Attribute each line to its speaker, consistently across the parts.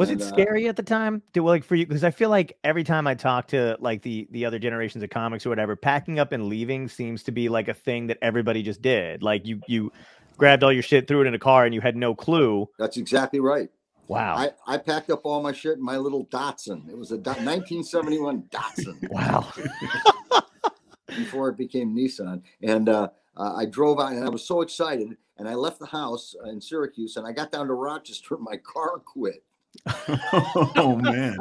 Speaker 1: Was
Speaker 2: And,
Speaker 1: it
Speaker 2: uh,
Speaker 1: scary at the time? Do like for you? Because I feel like every time I talk to like the the other generations of comics or whatever, packing up and leaving seems to be like a thing that everybody just did. Like you you grabbed all your shit, threw it in a car, and you had no clue.
Speaker 2: That's exactly right.
Speaker 1: Wow.
Speaker 2: I, I packed up all my shit in my little Datsun. It was a Do- 1971 Datsun
Speaker 1: wow.
Speaker 2: before it became Nissan. And uh, uh, I drove out and I was so excited. And I left the house in Syracuse and I got down to Rochester. My car quit.
Speaker 3: oh man.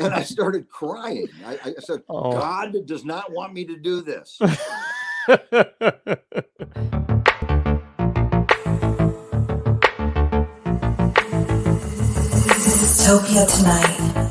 Speaker 2: And I started crying. I, I said,
Speaker 1: Oh.
Speaker 2: God does not want me to do this.
Speaker 4: Dystopia tonight.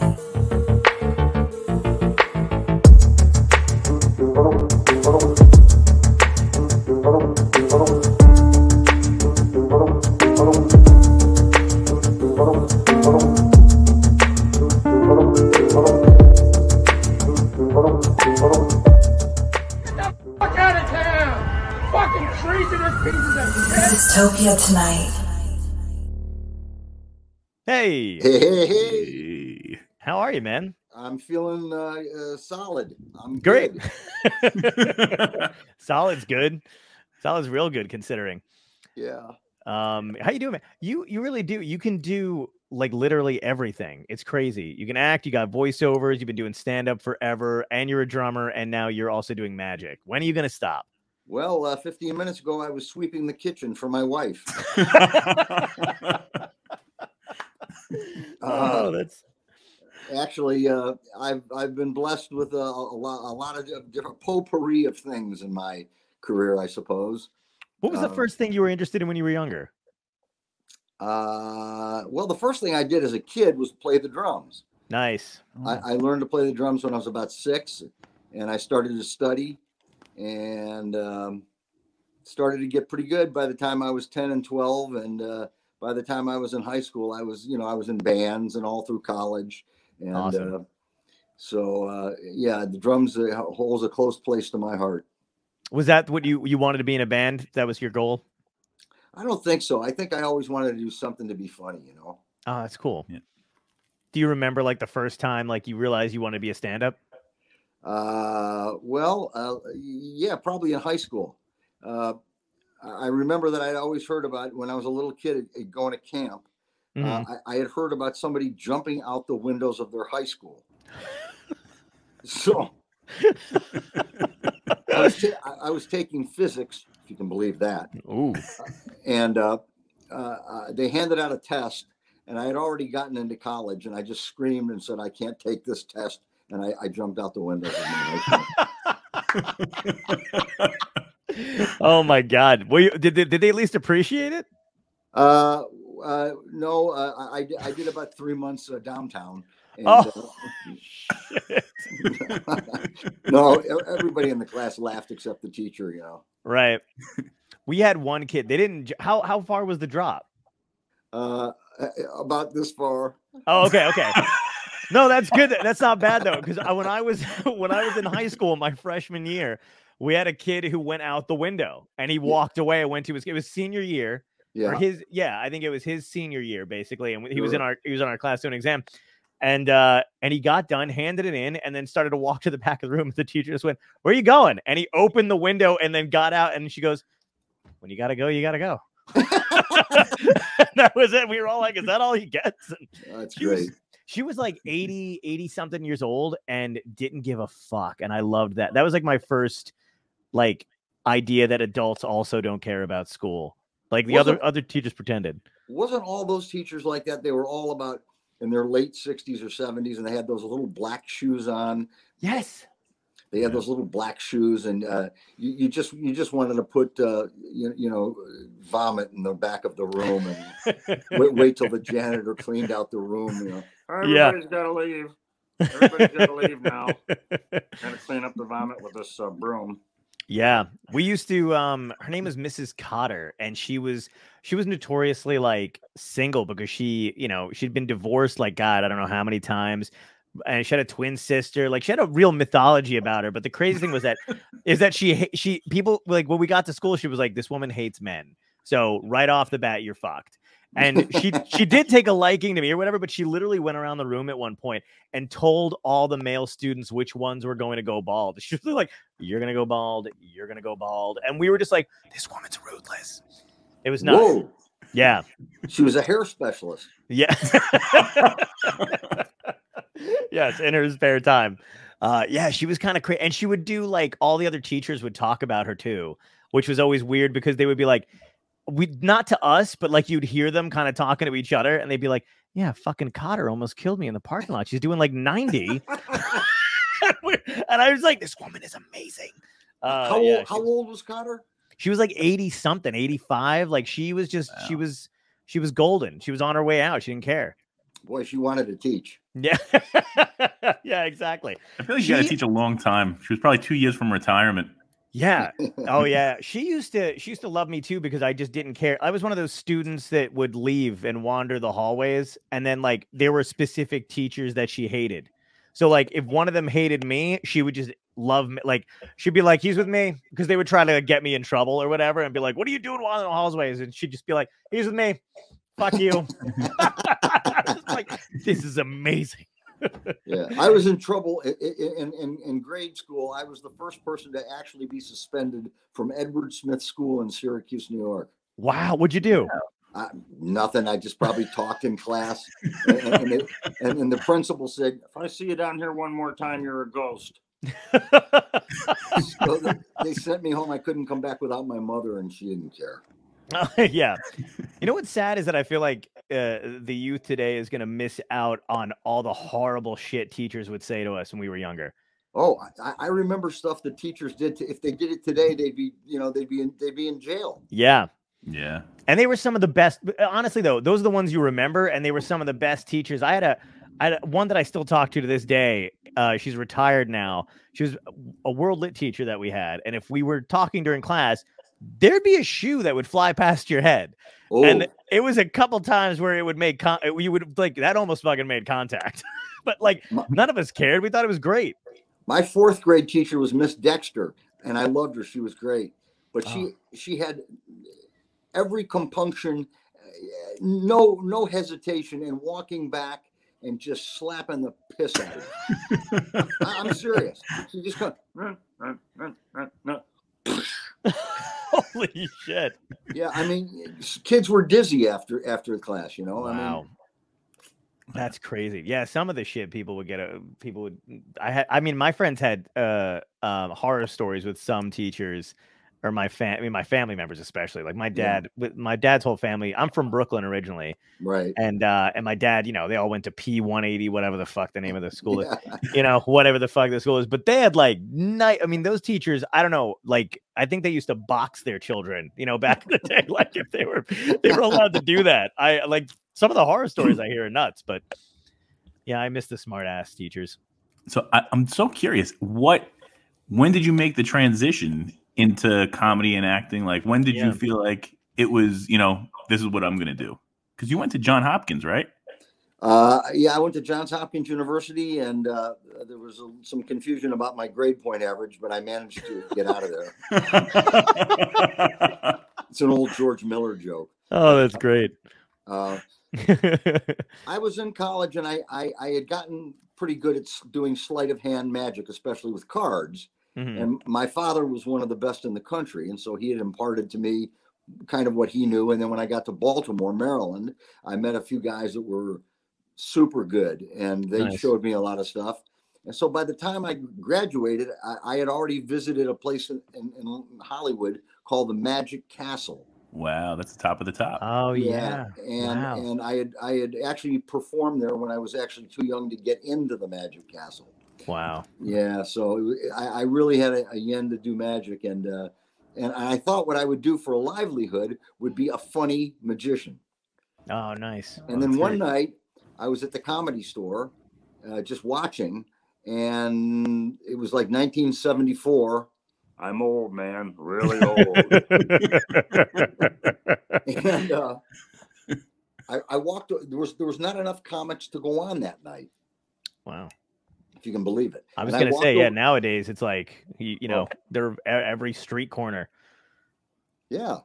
Speaker 4: Dystopia tonight.
Speaker 1: hey,
Speaker 2: Hey, hey, hey.
Speaker 3: Hey.
Speaker 1: how are you, man?
Speaker 2: I'm feeling uh, uh, solid. I'm
Speaker 1: Great.
Speaker 2: good.
Speaker 1: Solid's good. Solid's real good considering.
Speaker 2: Yeah.
Speaker 1: Um, how you doing, man? You you really do. You can do like literally everything. It's crazy. You can act. You got voiceovers. You've been doing stand up forever, and you're a drummer, and now you're also doing magic. When are you gonna stop?
Speaker 2: Well, uh, 15 minutes ago, I was sweeping the kitchen for my wife.
Speaker 1: oh,
Speaker 2: Uh,
Speaker 1: that's
Speaker 2: actually, uh, I've I've been blessed with a, a lot a lot of different potpourri of things in my career, I suppose.
Speaker 1: what was the
Speaker 2: uh,
Speaker 1: first thing you were interested in when you were younger?
Speaker 2: Uh, well, the first thing I did as a kid was play the drums.
Speaker 1: Nice.
Speaker 2: I, I learned to play the drums when I was about six, and I started to study, and um, started to get pretty good by the time I was ten and twelve, and uh, by the time I was in high school, I was you know I was in bands and all through college, and
Speaker 1: Awesome.
Speaker 2: uh, so uh, yeah, the drums uh, holds a close place to my heart.
Speaker 1: Was that what you you wanted to be in a band? That was your goal?
Speaker 2: I don't think so. I think I always wanted to do something to be funny, you know.
Speaker 1: Oh, that's cool.
Speaker 3: Yeah.
Speaker 1: Do you remember like the first time like you realized you wanted to be a stand up?
Speaker 2: Uh, well, uh, yeah, probably in high school. Uh, I remember that I'd always heard about when I was a little kid uh, going to camp.
Speaker 1: Mm-hmm.
Speaker 2: Uh, I, I had heard about somebody jumping out the windows of their high school. so I was, ta- I- was taking physics, if you can believe that,
Speaker 1: Ooh.
Speaker 2: and uh, uh, uh, they handed out a test, and I had already gotten into college, and I just screamed and said, "I can't take this test," and I, I jumped out the window. of my high school.
Speaker 1: oh my god. Well, you, did, they- did they at least appreciate it?
Speaker 2: Uh, uh, no, uh, I, I did- about three months uh, downtown. And,
Speaker 1: Oh,
Speaker 2: uh, no, everybody in the class laughed except the teacher. You know,
Speaker 1: Right. We had one kid. They didn't. How how far was the drop?
Speaker 2: uh, about this far.
Speaker 1: Oh, okay, okay. No, that's good. That's not bad though, because when I was when I was in high school, my freshman year, we had a kid who went out the window and he walked away and went to his. It was senior year or
Speaker 2: Yeah,
Speaker 1: his. Yeah, I think it was his senior year basically, and he was in our he was on our class doing an exam, and uh and he got done, handed it in, and then started to walk to the back of the room. The teacher just went, "Where are you going?" And he opened the window and then got out, and she goes, "When you gotta go, you gotta go." that was it. We were all like, "Is that all he gets?" And
Speaker 2: that's
Speaker 1: she was
Speaker 2: great.
Speaker 1: She was like 80 80 something years old and didn't give a fuck and i loved that that was like my first like idea that adults also don't care about school like the
Speaker 2: Wasn't-
Speaker 1: other other teachers pretended
Speaker 2: Wasn't all those teachers like that? They were all about in their late sixties or seventies, and they had those little black shoes on.
Speaker 1: yes
Speaker 2: They had
Speaker 3: Yeah.
Speaker 2: those little black shoes, and uh, you, you just you just wanted to put uh, you, you know vomit in the back of the room and wait, wait till the janitor cleaned out the room. You know,
Speaker 1: Yeah.
Speaker 5: Everybody's gotta leave. Everybody's gotta leave now. Gotta clean up the vomit with this uh, broom.
Speaker 1: yeah we used to um her name is mrs cotter and she was she was notoriously like single because she you know she'd been divorced like god i don't know how many times and she had a twin sister like she had a real mythology about her but the crazy thing was that is that she she people like when we got to school she was like this woman hates men so right off the bat you're fucked And she she did take a liking to me or whatever, but she literally went around the room at one point and told all the male students which ones were going to go bald. She was like, "You're gonna go bald. You're gonna go bald," and we were just like, "This woman's ruthless." It was not
Speaker 2: Whoa.
Speaker 1: Yeah,
Speaker 2: She was a hair specialist.
Speaker 1: yeah. yes, in her spare time. Uh, yeah, she was kind of crazy, and she would do like all the other teachers would talk about her too, which was always weird because they would be like, we not to us, but like you'd hear them kind of talking to each other, and they'd be like, "Yeah, fucking Cotter almost killed me in the parking lot. She's doing like 90. and I was like, "This woman is amazing." Uh,
Speaker 2: how,
Speaker 1: yeah,
Speaker 2: old,
Speaker 1: she
Speaker 2: how
Speaker 1: was-
Speaker 2: old was Cotter?
Speaker 1: she was like 80 something 85 like she was just she was she was golden she was on her way out she didn't care
Speaker 2: Boy, she wanted to teach.
Speaker 1: yeah yeah exactly
Speaker 3: I feel like she got to teach a long time. She was probably two years from retirement.
Speaker 1: Yeah. Oh yeah. She used to she used to love me too because i just didn't care. I was one of those students that would leave and wander the hallways and then like there were specific teachers that she hated. So like if one of them hated me she would just love me like she'd be like he's with me because they would try to get me in trouble or whatever and be like what are you doing wandering the hallways? And she'd just be like he's with me. Fuck you. Like this is amazing
Speaker 2: Yeah, I was in trouble in, in, in grade school. I was the first person to actually be suspended from Edward Smith School in Syracuse, New York.
Speaker 1: wow what'd you do
Speaker 2: I, nothing. I just probably talked in class, and, and, it- and, and the principal said,
Speaker 5: If I see you down here one more time, you're a ghost.
Speaker 2: so th- they sent me home. I couldn't come back without my mother, and she didn't care.
Speaker 1: yeah. You know what's sad is that I feel like uh, the youth today is going to miss out on all the horrible shit teachers would say to us when we were younger.
Speaker 2: Oh, I, I remember stuff that teachers did. To, if they did it today, they'd be, you know, they'd be in, they'd be in jail.
Speaker 1: Yeah.
Speaker 3: Yeah.
Speaker 1: And they were some of the best. Honestly, though, those are the ones you remember, and they were some of the best teachers. I had a, I had a, one that I still talk to to this day. Uh, she's retired now. She was a world lit teacher that we had, and if we were talking during class, there'd be a shoe that would fly past your head,
Speaker 2: Oh,
Speaker 1: and it was a couple times where it would make con- you would like that almost fucking made contact, but like none of us cared. We thought it was great.
Speaker 2: my fourth grade teacher was Miss Dexter, and I loved her. She was great, but she she had every compunction, uh, no no hesitation, in walking back and just slapping the piss out of. I- I'm serious. She just kind
Speaker 5: Uh, uh, uh, uh, uh.
Speaker 1: Holy shit!
Speaker 2: yeah. I mean, kids were dizzy after after the class. You know. I
Speaker 1: Wow.
Speaker 2: mean,
Speaker 1: That's crazy. Yeah, some of the shit people would get. A, people would. I had. I mean, my friends had uh, um, horror stories with some teachers, or my fam. I mean, my family members especially. Like my
Speaker 2: Yeah.
Speaker 1: dad. With my dad's whole family. I'm from Brooklyn originally,
Speaker 2: right.
Speaker 1: and uh, and my dad. You know, they all went to P 180, whatever the fuck the name of the school is. You know, whatever the fuck the school is. But they had like night. I mean, those teachers. I don't know. Like, I think they used to box their children. You know, back in the day. Like, if they were they were allowed to do that. I like some of the horror stories I hear are nuts, but yeah, I miss the smart ass teachers.
Speaker 3: So I, I'm so curious. What? When did you make the transition into comedy and acting? Like, when did
Speaker 1: Yeah.
Speaker 3: you feel like it was? You know, this is what I'm going to do. Because you went to John Hopkins, right?
Speaker 2: Uh, yeah, I went to Johns Hopkins University, and uh, there was a, some confusion about my grade point average, but I managed to get out of there. It's an old George Miller joke.
Speaker 1: Oh, that's great.
Speaker 2: Uh, I was in college, and I, I I had gotten pretty good at doing sleight of hand magic, especially with cards.
Speaker 1: Mhm.
Speaker 2: And my father was one of the best in the country, and so he had imparted to me kind of what he knew. And then when I got to Baltimore, Maryland, I met a few guys that were super good, and they
Speaker 1: Nice.
Speaker 2: showed me a lot of stuff. And so by the time I graduated, I, I had already visited a place in, in, in Hollywood called the Magic Castle.
Speaker 3: wow, that's the top of the top.
Speaker 1: Oh yeah.
Speaker 2: and
Speaker 1: Wow.
Speaker 2: and I had I had actually performed there when I was actually too young to get into the Magic Castle.
Speaker 1: Wow.
Speaker 2: Yeah, so it I, I really had a, a yen to do magic, and uh, and I thought what I would do for a livelihood would be a funny magician.
Speaker 1: Oh, nice.
Speaker 2: And then one
Speaker 3: great.
Speaker 2: night, I was at the comedy store, uh, just watching, and it was like 1974,
Speaker 5: I'm old, man, really old.
Speaker 2: and uh, I, I walked. There was there was not enough comics to go on that night,
Speaker 1: wow.
Speaker 2: If you can believe it.
Speaker 1: I was gonna
Speaker 2: walked
Speaker 1: say, yeah. Nowadays, it's like you, you know, they're every street corner.
Speaker 2: Yeah.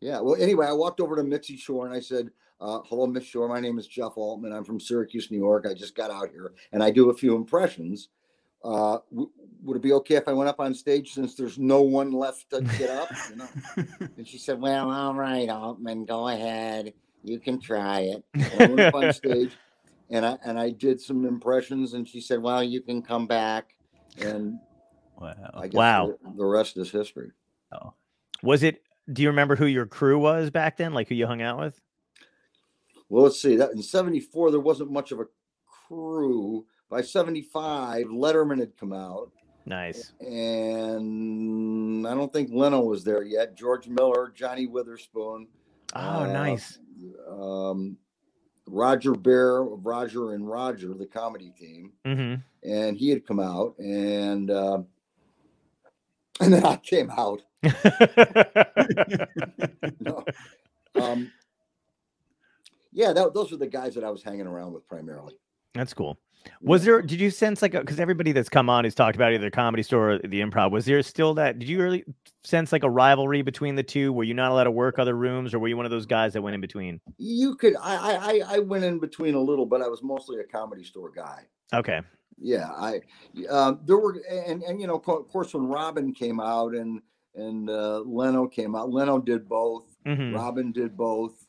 Speaker 2: Yeah. Well, anyway, I walked over to Mitzi Shore and I said, Uh, hello, Miss Shore. My name is Jeff Altman. I'm from Syracuse, New York. I just got out here and I do a few impressions. Uh, w- would it be okay if I went up on stage since there's no one left to get up? You know? and she said, Well, all right, Altman, go ahead. You can try it. And I went up on stage and I and I did some impressions and she said, Well, you can come back. And
Speaker 3: Wow.
Speaker 1: Wow.
Speaker 2: the, the rest is history.
Speaker 1: Was it? Do you remember who your crew was back then? Like who you hung out with?
Speaker 2: Well, let's see. That in '74 there wasn't much of a crew. By '75, Letterman had come out,
Speaker 1: Nice.
Speaker 2: and I don't think Leno was there yet. George Miller, Johnny Witherspoon,
Speaker 1: Oh,
Speaker 2: Uh,
Speaker 1: nice.
Speaker 2: um, Roger Bear, of Roger and Roger, the comedy team,
Speaker 1: hmm
Speaker 2: and he had come out, and uh, and then I came out. No. Um, yeah, that, those are the guys that I was hanging around with primarily.
Speaker 1: That's cool. Was there? Did you sense like because everybody that's come on has talked about either comedy store or the improv? Was there still that? Did you really sense like a rivalry between the two? Were you not allowed to work other rooms, or were you one of those guys that went in between?
Speaker 2: You could. I, I I- went in between a little, but I was mostly a comedy store guy.
Speaker 1: Okay.
Speaker 2: Yeah, I. Um, there were and and you know, of course, when Robin came out and and uh, Leno came out, Leno did both.
Speaker 1: hmm
Speaker 2: Robin did both.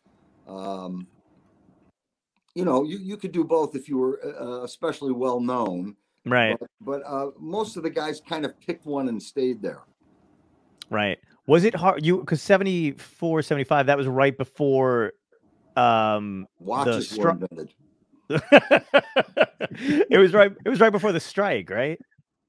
Speaker 2: Um, you know, you, you could do both if you were uh, especially well known.
Speaker 1: Right.
Speaker 2: But, but uh, most of the guys kind of picked one and stayed there.
Speaker 1: Right. Was it hard? You because 74, 75, that was right before. Um,
Speaker 2: Watches
Speaker 1: stri-
Speaker 2: were invented.
Speaker 1: it was right. It was right before the strike, right?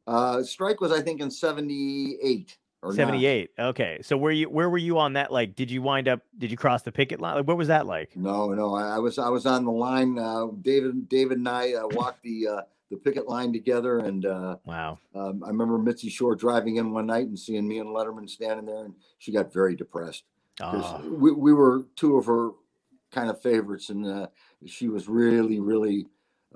Speaker 2: Uh, strike was, I think, in '78 or 9.
Speaker 1: 78. Okay. So where you where were you on that? Like, did you wind up? Did you cross the picket line? Like, what was that like?
Speaker 2: No, no, I, I was I was on the line. Uh, David, David, and I uh, walked the uh, the picket line together, and uh,
Speaker 1: Wow.
Speaker 2: um, I remember Mitzi Shore driving in one night and seeing me and Letterman standing there, and she got very depressed because
Speaker 1: Oh,
Speaker 2: we, we were two of her kind of favorites, and uh, she was really, really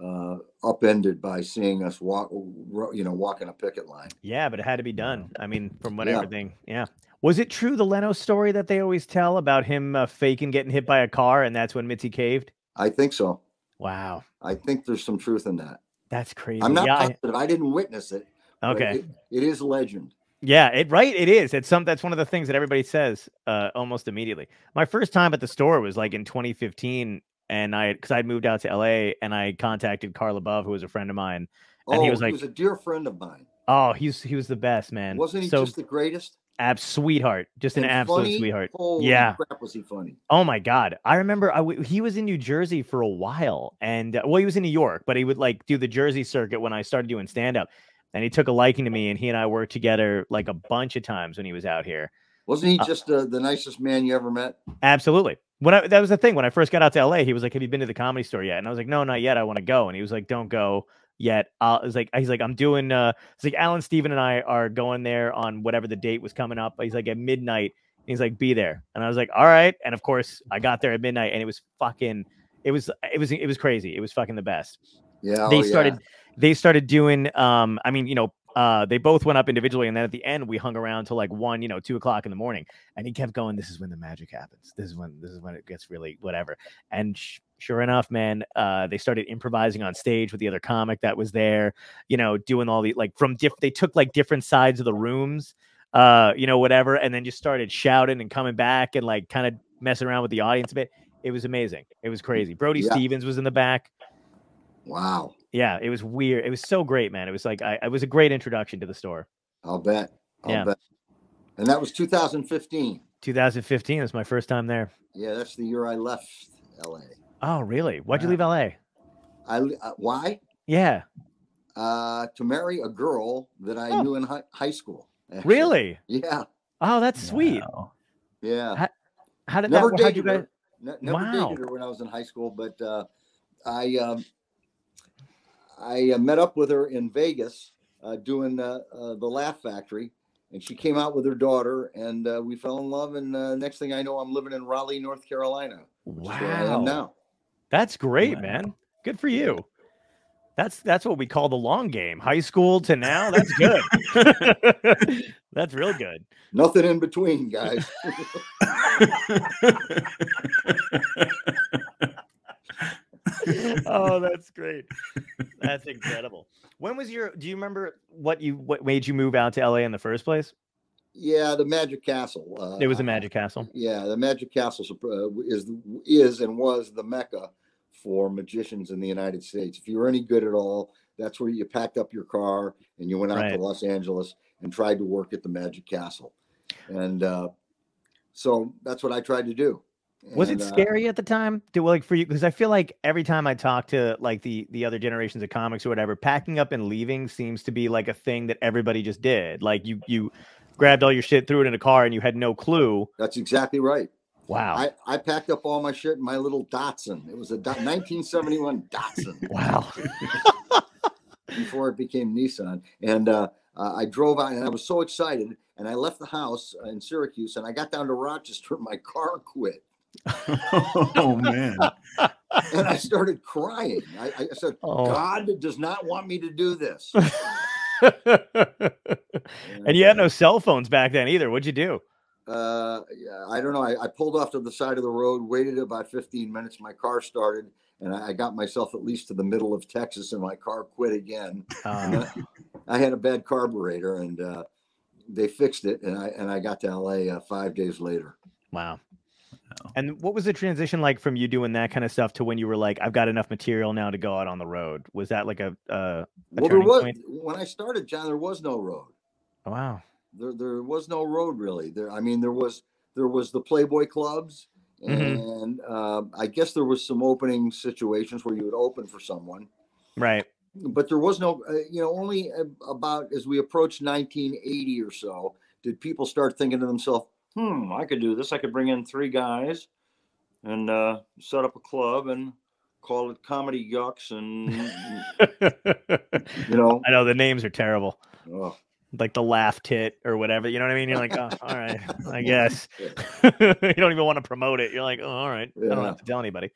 Speaker 2: uh, upended by seeing us walk, you know, walking a picket line.
Speaker 1: yeah, but it had to be done. I mean, from what
Speaker 2: Yeah.
Speaker 1: everything. Yeah. Was it true the Leno story that they always tell about him uh, faking getting hit by a car, and that's when Mitzi caved?
Speaker 2: I think so.
Speaker 1: Wow,
Speaker 2: I think there's some truth in that.
Speaker 1: that's crazy.
Speaker 2: I'm not
Speaker 1: yeah,
Speaker 2: positive. I didn't witness it.
Speaker 1: okay.
Speaker 2: it- it is legend.
Speaker 1: Yeah, it right. It is. It's some. That's one of the things that everybody says uh, almost immediately. My first time at the store was like in 2015, and I because I'd moved out to LA, and I contacted Carl LaBove, who was a friend of mine. And
Speaker 2: oh,
Speaker 1: he was like- he was
Speaker 2: a dear friend of mine.
Speaker 1: Oh, he's he was the best man.
Speaker 2: Wasn't he
Speaker 1: so
Speaker 2: just the greatest?
Speaker 1: ab sweetheart, just an absolute
Speaker 2: funny?
Speaker 1: sweetheart.
Speaker 2: Holy
Speaker 1: Yeah.
Speaker 2: crap, was he funny?
Speaker 1: Oh my god, I remember I w- he was in New Jersey for a while, and uh, well, he was in New York, but he would like do the Jersey circuit when I started doing stand up, and he took a liking to me, and he and I worked together like a bunch of times when he was out here.
Speaker 2: Wasn't he
Speaker 1: Uh,
Speaker 2: just uh, the nicest man you ever met?
Speaker 1: Absolutely. When I, that was the thing when I first got out to LA, he was like, "Have you been to the comedy store yet?" And I was like, "No, not yet. I want to go." And he was like, "Don't go yet." I was like, "He's like, I'm doing." uh It's like Alan, Steven, and I are going there on whatever the date was coming up. He's like at midnight. He's like, "Be there," and I was like, "All right." And of course, I got there at midnight, and it was fucking. It was it was it was crazy. It was fucking the best
Speaker 2: Yeah,
Speaker 1: they
Speaker 2: oh,
Speaker 1: started
Speaker 2: yeah.
Speaker 1: they started doing um i mean you know uh they both went up individually and then at the end we hung around till like one you know two o'clock in the morning and he kept going this is when the magic happens. This is when this is when it gets really whatever. And sh- sure enough man uh they started improvising on stage with the other comic that was there you know doing all the like from diff they took like different sides of the rooms uh you know whatever and then just started shouting and coming back and like kind of messing around with the audience a bit. It was amazing. It was crazy. Brody
Speaker 2: Yeah.
Speaker 1: stevens was in the back.
Speaker 2: Wow,
Speaker 1: yeah, it was weird. It was so great, man. It was like I, it was a great introduction to the store.
Speaker 2: I'll bet. I'll
Speaker 1: Yeah.
Speaker 2: bet. And that was 2015.
Speaker 1: 2015 was my first time there.
Speaker 2: Yeah, that's the year I left LA.
Speaker 1: Oh, really? Why'd you leave LA?
Speaker 2: I uh, why?
Speaker 1: Yeah,
Speaker 2: Uh, to marry a girl that I
Speaker 1: Oh.
Speaker 2: knew in hi- high school. actually.
Speaker 1: really?
Speaker 2: Yeah,
Speaker 1: Oh, that's sweet.
Speaker 3: Wow.
Speaker 2: yeah.
Speaker 1: How did
Speaker 2: Never
Speaker 1: that? How'd you
Speaker 2: dated
Speaker 1: guys?
Speaker 2: her. Ne- never
Speaker 1: Wow.
Speaker 2: dated her when I was in high school, but uh, I um, I uh, met up with her in Vegas uh, doing uh, uh, the Laugh Factory, and she came out with her daughter, and uh, we fell in love. And uh, next thing I know, I'm living in Raleigh, North Carolina. which is where I am
Speaker 1: Wow,
Speaker 2: now.
Speaker 1: that's great,
Speaker 3: Wow.
Speaker 1: man. Good for you. That's that's what we call the long game. High school to now. That's good. that's real good.
Speaker 2: Nothing in between, guys.
Speaker 1: oh, that's great. That's incredible. When was your? Do you remember what you what made you move out to LA in the first place?
Speaker 2: yeah, the Magic Castle. Uh,
Speaker 1: It was a Magic Castle.
Speaker 2: Yeah, the Magic Castle uh, is is and was the mecca for magicians in the United States. If you were any good at all, that's where you packed up your car and you went out
Speaker 1: Right.
Speaker 2: to Los Angeles and tried to work at the Magic Castle. And uh, so that's what I tried to do.
Speaker 1: Was it
Speaker 2: And, uh,
Speaker 1: scary at the time? Do like for you? Because I feel like every time I talk to like the the other generations of comics or whatever, packing up and leaving seems to be like a thing that everybody just did. Like you you grabbed all your shit, threw it in a car, and you had no clue.
Speaker 2: That's exactly right.
Speaker 1: Wow.
Speaker 2: I, I packed up all my shit in my little Datsun. It was a Do- 1971 Datsun.
Speaker 1: wow.
Speaker 2: before it became Nissan. And uh, uh, I drove out and I was so excited. And I left the house uh, in Syracuse and I got down to Rochester. My car quit.
Speaker 3: Oh man.
Speaker 2: And I started crying. I, I said,
Speaker 1: Oh.
Speaker 2: God does not want me to do this.
Speaker 1: and you had no cell phones back then either. What'd you do?
Speaker 2: Uh, yeah, I don't know. I, I pulled off to the side of the road, waited about 15 minutes. My car started and I, I got myself at least to the middle of Texas and my car quit again.
Speaker 1: Uh,
Speaker 2: I had a bad carburetor and uh, they fixed it. And I, and I got to LA uh, five days later.
Speaker 1: wow.
Speaker 3: Wow.
Speaker 1: And what was the transition like from you doing that kind of stuff to when you were like, I've got enough material now to go out on the road? Was that like a, uh, a
Speaker 2: Well, there
Speaker 1: turning
Speaker 2: was
Speaker 1: point?
Speaker 2: when I started, John. There was no road.
Speaker 1: Oh, wow.
Speaker 2: There, there was no road really. There, I mean, there was there was the Playboy clubs,
Speaker 1: Mhm.
Speaker 2: and uh, I guess there was some opening situations where you would open for someone,
Speaker 1: Right.
Speaker 2: but there was no, uh, you know, only about as we approached 1980 or so did people start thinking to themselves,
Speaker 5: Hmm, I could do this. I could bring in three guys and uh, set up a club and call it Comedy Yucks. And,
Speaker 2: you know,
Speaker 1: I know the names are terrible.
Speaker 2: oh,
Speaker 1: Like the laugh tit or whatever. You know what I mean? You're like, oh, all right, I guess. you don't even want to promote it. You're like, oh, all right. I don't have to tell anybody.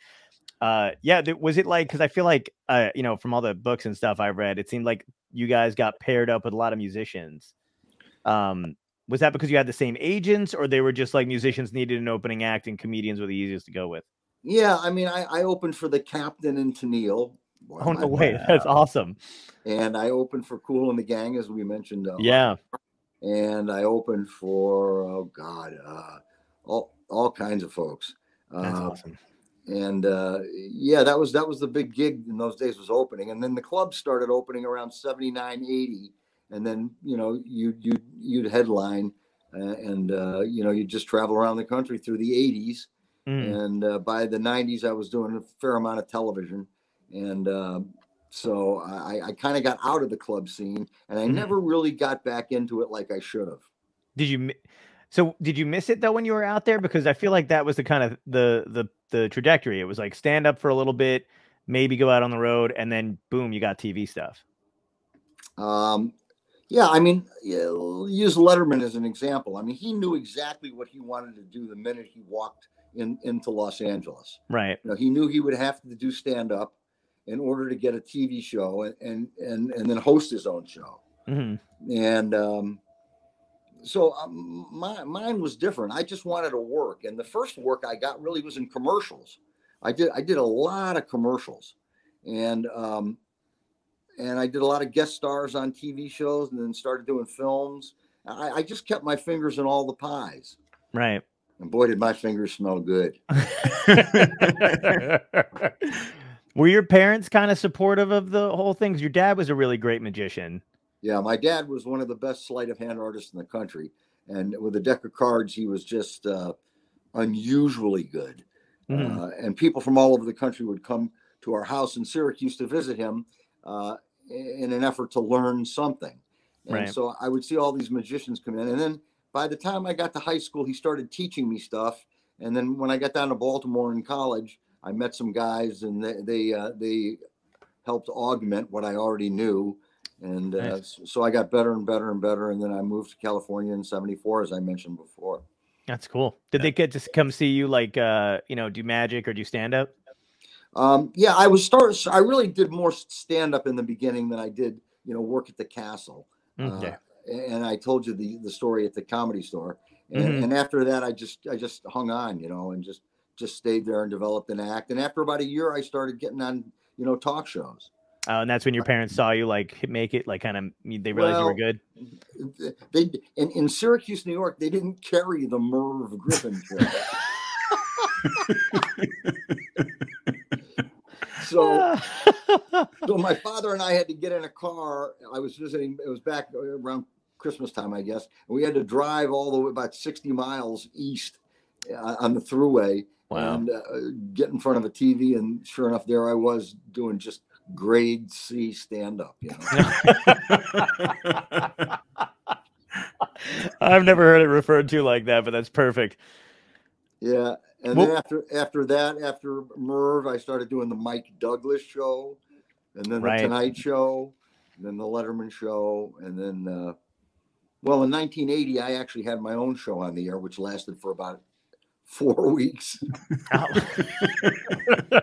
Speaker 1: Uh, yeah. th- Was it like, cause I feel like, uh, you know, from all the books and stuff I've read, it seemed like you guys got paired up with a lot of musicians. Um, was that because you had the same agents or they were just like musicians needed an opening act and comedians were the easiest to go with?
Speaker 2: yeah. I mean, I, I opened for the Captain and Tennille.
Speaker 1: Oh, no way. That's awesome.
Speaker 2: And I opened for Kool and the Gang, as we mentioned. Uh,
Speaker 1: Yeah.
Speaker 2: and I opened for oh god, uh, all all kinds of folks.
Speaker 1: That's
Speaker 2: Uh,
Speaker 1: awesome.
Speaker 2: and uh, yeah, that was that was the big gig in those days was opening, and then the clubs started opening around 79, 80. And then you know you you you'd headline, uh, and uh, you know you just travel around the country through the 80s,
Speaker 1: Mm.
Speaker 2: and uh, by the 90s I was doing a fair amount of television, and um so I, I kind of got out of the club scene, and I
Speaker 1: Mhm.
Speaker 2: never really got back into it like I should have.
Speaker 1: Did you? So did you miss it though when you were out there? Because I feel like that was the kind of the the the trajectory. It was like stand up for a little bit, maybe go out on the road, and then boom, you got TV stuff.
Speaker 2: Um, yeah, I mean, use Letterman as an example. I mean, he knew exactly what he wanted to do the minute he walked in into Los Angeles.
Speaker 1: Right.
Speaker 2: You know, he knew he would have to do stand up in order to get a TV show and and and, and then host his own show.
Speaker 1: hmm
Speaker 2: And um, so um, my mine was different. I just wanted to work, and the first work I got really was in commercials. I did I did a lot of commercials, and um, and I did a lot of guest stars on TV shows, and then started doing films. I, I just kept my fingers in all the pies,
Speaker 1: Right.
Speaker 2: and boy, did my fingers smell good.
Speaker 1: were your parents kind of supportive of the whole thing? 'Cause Your dad was a really great magician.
Speaker 2: Yeah, my dad was one of the best sleight of hand artists in the country, and with a deck of cards, he was just uh, unusually good.
Speaker 1: Mhm.
Speaker 2: Uh, and people from all over the country would come to our house in Syracuse to visit him uh, in an effort to learn something. And
Speaker 1: Right.
Speaker 2: so I would see all these magicians come in, and then by the time I got to high school, he started teaching me stuff. And then when I got down to Baltimore in college, I met some guys, and they they, uh, they helped augment what I already knew. And uh,
Speaker 1: Nice.
Speaker 2: so I got better and better and better. And then I moved to California in '74, as I mentioned before.
Speaker 1: That's cool. Did they get to come see you like uh, you know, do magic or do stand up?
Speaker 2: Um, yeah, I was start. I really did more stand up in the beginning than I did, you know, work at the castle.
Speaker 1: Okay.
Speaker 2: Uh, and I told you the the story at the comedy store. And,
Speaker 1: Mhm.
Speaker 2: and after that, I just I just hung on, you know, and just just stayed there and developed an act. And after about a year, I started getting on, you know, talk shows.
Speaker 1: Oh, and that's when your parents saw you like make it, like kind of they realized you were good.
Speaker 2: They in, in Syracuse, New York, they didn't carry the Merv Griffin show. so so my father and I had to get in a car. I was visiting. It was back around Christmas time, I guess. And we had to drive all the way about sixty miles east uh, on the throughway
Speaker 1: Wow.
Speaker 2: and uh, get in front of a TV. And sure enough, there I was doing just grade C stand up. You know.
Speaker 1: I've never heard it referred to like that, but that's perfect.
Speaker 2: Yeah. And
Speaker 1: Well-
Speaker 2: then after after that, after Merv, I started doing the Mike Douglas show, and then
Speaker 1: Right.
Speaker 2: the Tonight Show, and then the Letterman Show, and then uh, well, in 1980, I actually had my own show on the air, which lasted for about four weeks.
Speaker 1: Oh.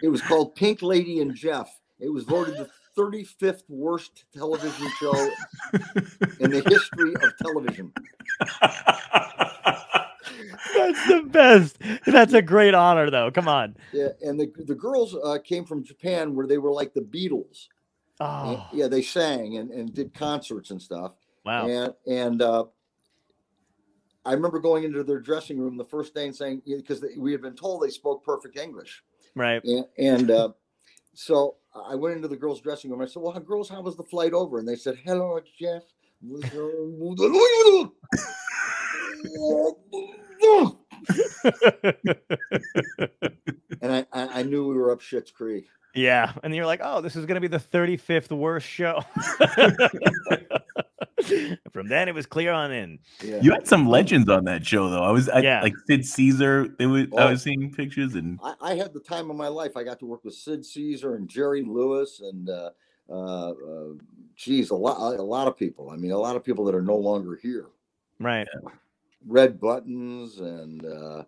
Speaker 2: It was called Pink Lady and Jeff. It was voted the 35th worst television show in the history of television.
Speaker 1: That's the best. That's a great honor, though. Come on.
Speaker 2: Yeah, and the the girls uh, came from Japan, where they were like the Beatles. And-
Speaker 1: Oh,
Speaker 2: yeah, they sang and, and did concerts and stuff.
Speaker 1: wow.
Speaker 2: And and uh, I remember going into their dressing room the first day and saying because we had been told they spoke perfect English,
Speaker 1: Right.
Speaker 2: and, and uh, so I went into the girls' dressing room. I said, "Well, girls, how was the flight over?" And they said, "Hello, Jeff." and I, I, I knew we were up Shit's Creek.
Speaker 1: yeah. And you're like, oh, this is going to be the 35th worst show. From then, it was clear on in.
Speaker 2: Yeah.
Speaker 3: You had some legends on that show, though. I was I,
Speaker 1: Yeah.
Speaker 3: like Sid Caesar. They was, I
Speaker 2: Oh.
Speaker 3: was seeing pictures, and
Speaker 2: I, I had the time of my life. I got to work with Sid Caesar and Jerry Lewis and uh, uh, uh, geez, a lot, a lot of people. I mean, a lot of people that are no longer here.
Speaker 1: Right.
Speaker 2: Red Buttons and uh,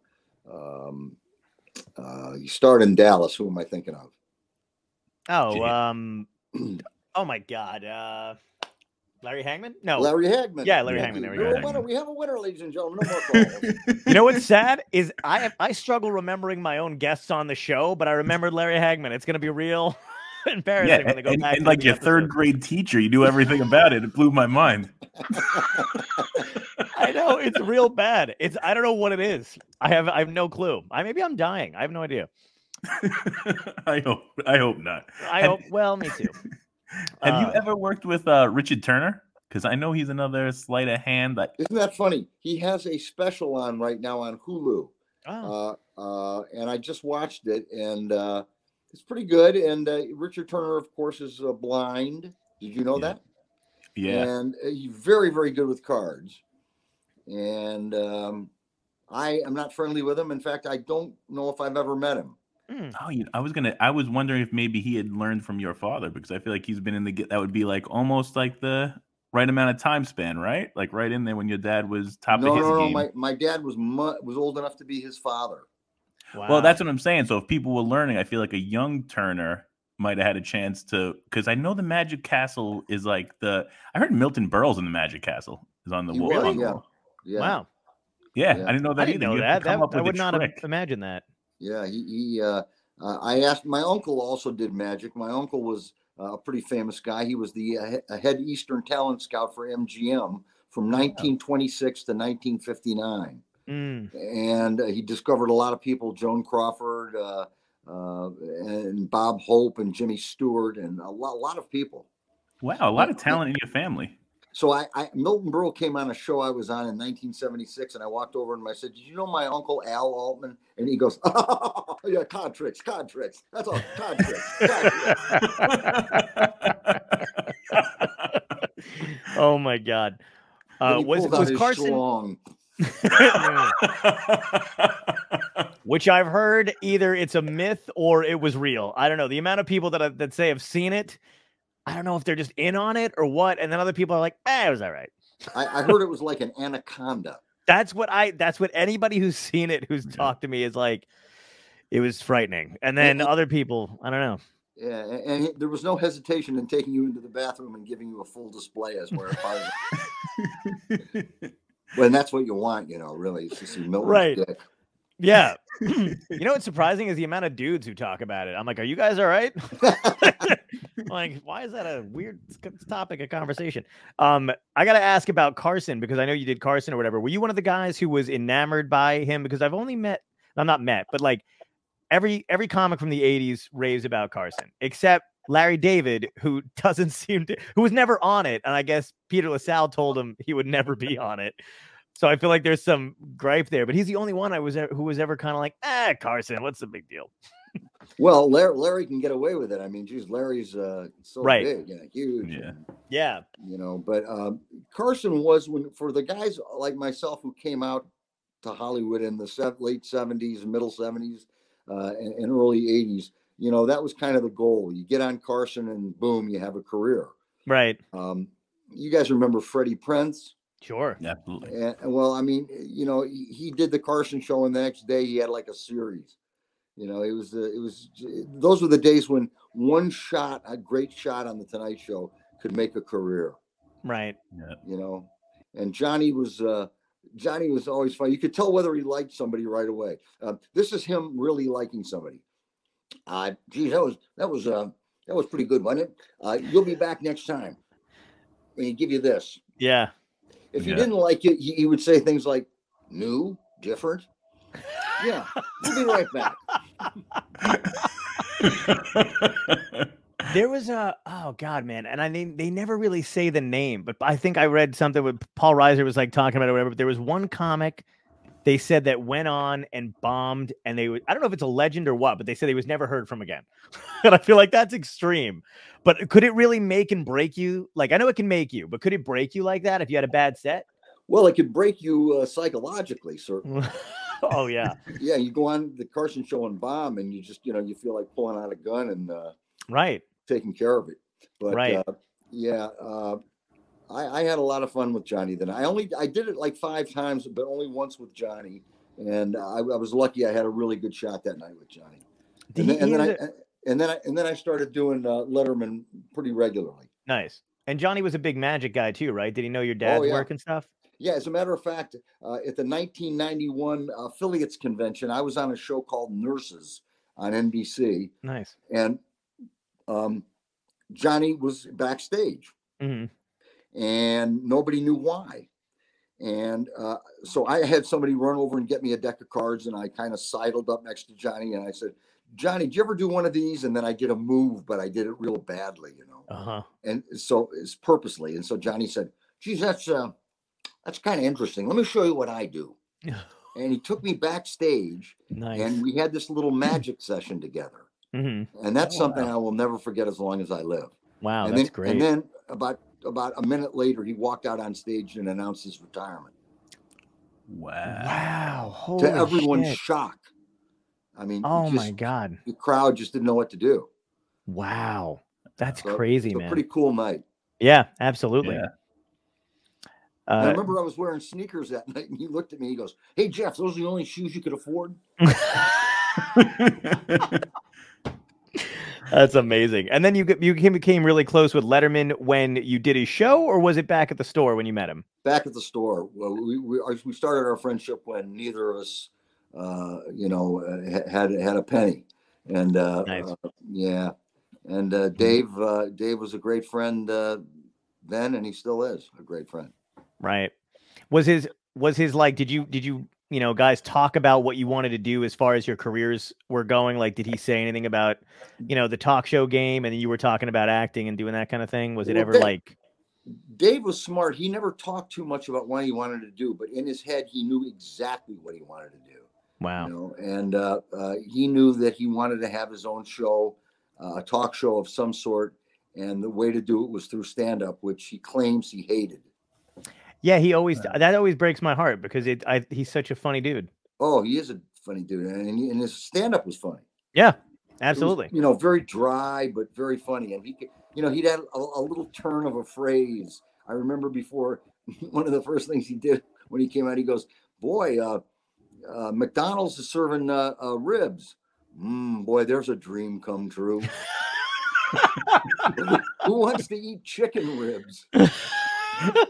Speaker 2: um, uh, you starred in Dallas. Who am I thinking of?
Speaker 1: Oh,
Speaker 3: Gee.
Speaker 1: um, oh my God. Uh, Larry Hagman? No.
Speaker 2: Larry Hagman.
Speaker 1: Yeah, Larry Hagman,
Speaker 2: you.
Speaker 1: there we
Speaker 2: You're
Speaker 3: go.
Speaker 2: a winner. We have a winner, ladies and gentlemen. No more calls.
Speaker 1: You know what's sad is I have, I struggle remembering my own guests on the show, but I remembered Larry Hagman. It's gonna be real embarrassing
Speaker 3: yeah,
Speaker 1: when they go
Speaker 3: and,
Speaker 1: back.
Speaker 3: and like
Speaker 1: the
Speaker 3: your third grade teacher, you knew everything about it. It blew my mind.
Speaker 1: I know it's real bad. It's I don't know what it is. I have I have no clue. I maybe I'm dying. I have no idea.
Speaker 3: I hope I hope not.
Speaker 1: I
Speaker 3: Have-
Speaker 1: hope. Well, me too.
Speaker 3: Have
Speaker 1: Uh,
Speaker 3: you ever worked with uh, Richard Turner? Because I know he's another sleight of hand. That
Speaker 2: Isn't that funny? He has a special on right now on Hulu.
Speaker 1: Oh,
Speaker 2: uh, uh, and I just watched it, and uh, it's pretty good. And uh, Richard Turner, of course, is uh, blind. Did you know
Speaker 3: Yeah.
Speaker 2: that?
Speaker 3: yeah,
Speaker 2: And uh, he's very, very good with cards. And um, I am not friendly with him. In fact, I don't know if I've ever met him.
Speaker 1: hmm.
Speaker 3: Oh, you, I was gonna. I was wondering if maybe he had learned from your father because I feel like he's been in the. That would be like almost like the right amount of time span, right? Like right in there when your dad was top
Speaker 2: no,
Speaker 3: of his
Speaker 2: no, no.
Speaker 3: game.
Speaker 2: My, my dad was mu- was old enough to be his father.
Speaker 1: Wow.
Speaker 3: Well, that's what I'm saying. So if people were learning, I feel like a young Turner might have had a chance to. Because I know the Magic Castle is like the. I heard Milton Berle's in the Magic Castle is on the wall.
Speaker 2: was,
Speaker 3: on the
Speaker 2: yeah. Yeah,
Speaker 1: wow.
Speaker 3: Yeah,
Speaker 2: Yeah.
Speaker 3: I didn't know that
Speaker 1: I didn't
Speaker 3: either.
Speaker 1: know
Speaker 3: You
Speaker 1: that. That I would not have
Speaker 3: trick.
Speaker 1: imagined that.
Speaker 2: yeah. He, he uh, uh, I asked my uncle also did magic. My uncle was uh, a pretty famous guy. He was the uh, head Eastern talent scout for MGM from 1926 to 1959.
Speaker 1: Mm.
Speaker 2: and uh, he discovered a lot of people joan crawford uh, uh, and bob hope and jimmy stewart and a lot, a lot of people
Speaker 3: Wow, a lot of talent in your family.
Speaker 2: so I, I milton berle came on a show i was on in 1976 and i walked over and i said did you know my uncle al altman and he goes oh, yeah card tricks card tricks that's all card tricks, card tricks.
Speaker 1: oh my god. Uh, was was
Speaker 2: his
Speaker 1: Carson?
Speaker 2: Schlong.
Speaker 1: Which I've heard either it's a myth or it was real. I don't know. The amount of people that I, that say have seen it, I don't know if they're just in on it or what. And then other people are like, "Eh, it was all right."
Speaker 2: I, I heard it was like an anaconda
Speaker 1: That's what I. That's what anybody who's seen it, who's talked to me, is like. It was frightening. And then other people, I don't know.
Speaker 2: Yeah, and, and he- there was no hesitation in taking you into the bathroom and giving you a full display as where part of it. Well, and that's what you want, you know, really, It's just see Milton's
Speaker 1: Right.
Speaker 2: dick.
Speaker 1: Yeah. you know what's surprising is the amount of dudes who talk about it. I'm like, are you guys all right? like, why is that a weird topic of conversation? Um, I gotta ask about Carson because I know you did Carson or whatever. Were you one of the guys who was enamored by him? Because I've only met, I'm not met, but like every every comic from the 80s raves about Carson, except Larry David, who doesn't seem to who was never on it. And I guess Peter Lassally told him he would never be on it. So I feel like there's some gripe there, but he's the only one I was who was ever kind of like, ah, Carson, what's the big deal?
Speaker 2: Well, Larry, Larry can get away with it. I mean, geez, Larry's uh, so
Speaker 1: Right.
Speaker 2: big, yeah, huge.
Speaker 3: Yeah.
Speaker 2: and,
Speaker 1: Yeah,
Speaker 2: you know, but um, Carson was when for the guys like myself who came out to Hollywood in the sev- late seventies, middle seventies, uh, and, and early eighties. You know, that was kind of the goal. You get on Carson, and boom, you have a career.
Speaker 1: right.
Speaker 2: Um, you guys remember Freddie Prinze?
Speaker 1: Sure.
Speaker 3: Absolutely.
Speaker 2: And, and, well, I mean, you know, he, he did the Carson show, and the next day he had like a series. You know, it was the it was those were the days when one shot, a great shot on the Tonight Show, could make a career.
Speaker 1: Right.
Speaker 3: Yeah.
Speaker 2: You know, and Johnny was uh, Johnny was always fun. You could tell whether he liked somebody right away. Uh, this is him really liking somebody. Uh, geez, that was that was uh, that was pretty good, wasn't it? Uh, you'll be back next time. When he give you this,
Speaker 1: Yeah.
Speaker 2: if you
Speaker 3: Yeah.
Speaker 2: didn't like it, he, he would say things like new, different. Yeah, we'll be right back.
Speaker 1: There was a oh god, man, and I mean they never really say the name, but I think I read something with Paul Reiser was like talking about it, or whatever. But there was one comic they said that went on and bombed, and they would I don't know if it's a legend or what, but they said he was never heard from again. and I feel like that's extreme. But could it really make and break you? Like I know it can make you, but could it break you like that if you had a bad set?
Speaker 2: Well, it could break you uh, psychologically, certainly.
Speaker 1: oh yeah,
Speaker 2: Yeah, you go on the Carson show and bomb, and you just, you know, you feel like pulling out a gun and uh,
Speaker 1: right.
Speaker 2: taking care of it. But
Speaker 1: Right.
Speaker 2: uh, yeah, uh, I, I had a lot of fun with Johnny. Then I only I did it like five times, but only once with Johnny, and I, I was lucky. I had a really good shot that night with Johnny.
Speaker 1: Did
Speaker 2: And then, and then I and then I and then I started doing uh, Letterman pretty regularly.
Speaker 1: nice. And Johnny was a big magic guy too, right? Did he know your dad's
Speaker 2: Oh, yeah.
Speaker 1: work and stuff?
Speaker 2: Yeah, as a matter of fact, uh, at the 1991 affiliates convention, I was on a show called Nurses on NBC,
Speaker 1: Nice.
Speaker 2: and um, Johnny was backstage,
Speaker 1: hmm
Speaker 2: and nobody knew why. And uh, so I had somebody run over and get me a deck of cards, and I kind of sidled up next to Johnny, and I said, "Johnny, did you ever do one of these?" And then I did a move, but I did it real badly, you know.
Speaker 1: Uh huh.
Speaker 2: And so it's purposely. And so Johnny said, "Geez, that's uh, that's kind of interesting. Let me show you what I do." And he took me backstage,
Speaker 1: nice.
Speaker 2: and we had this little magic session together.
Speaker 1: hmm
Speaker 2: And that's
Speaker 3: Oh,
Speaker 2: something
Speaker 3: wow.
Speaker 2: I will never forget as long as I live.
Speaker 1: Wow,
Speaker 2: and
Speaker 1: that's
Speaker 2: then,
Speaker 1: great.
Speaker 2: And then about about a minute later, he walked out on stage and announced his retirement
Speaker 3: wow.
Speaker 1: wow. Holy
Speaker 2: to everyone's
Speaker 1: shit.
Speaker 2: shock. I mean,
Speaker 1: Oh
Speaker 2: just-
Speaker 1: my god.
Speaker 2: the crowd just didn't know what to do.
Speaker 1: Wow. That's
Speaker 2: So-
Speaker 1: crazy,
Speaker 2: It's
Speaker 1: man.
Speaker 2: pretty cool night.
Speaker 1: Yeah, absolutely.
Speaker 3: Yeah.
Speaker 2: And I
Speaker 1: Uh,
Speaker 2: remember I was wearing sneakers that night, and he looked at me. He goes, "Hey Jeff, those are the only shoes you could afford."
Speaker 1: that's amazing. And then you you became, became really close with Letterman when you did his show, or was it back at the store when you met him?
Speaker 2: back at the store. Well, we we, we started our friendship when neither of us, uh, you know, uh, had had a penny, and uh,
Speaker 1: Nice.
Speaker 2: uh, yeah, and uh, Dave uh, Dave was a great friend uh, then, and he still is a great friend.
Speaker 1: Right. Was his was his like? Did you did you you know guys talk about what you wanted to do as far as your careers were going? Like, did he say anything about you know the talk show game, and then you were talking about acting and doing that kind of thing? Was it
Speaker 2: Well,
Speaker 1: ever
Speaker 2: Dave-
Speaker 1: like?
Speaker 2: Dave was smart. He never talked too much about what he wanted to do, but in his head, he knew exactly what he wanted to do.
Speaker 1: Wow.
Speaker 2: You know, and uh, uh, he knew that he wanted to have his own show, uh, a talk show of some sort, and the way to do it was through stand up, which he claims he hated.
Speaker 1: Yeah, he always that always breaks my heart because it I, he's such a funny dude.
Speaker 2: Oh, he is a funny dude, and, he- and his stand up was funny.
Speaker 1: Yeah,
Speaker 2: It was,
Speaker 1: absolutely.
Speaker 2: you know, very dry but very funny, and he, could- you know, he'd had a, a little turn of a phrase. I remember before one of the first things he did when he came out, he goes, "Boy, uh, uh, McDonald's is serving uh, uh, ribs. Mm, boy, there's a dream come true. Who wants to eat chicken ribs?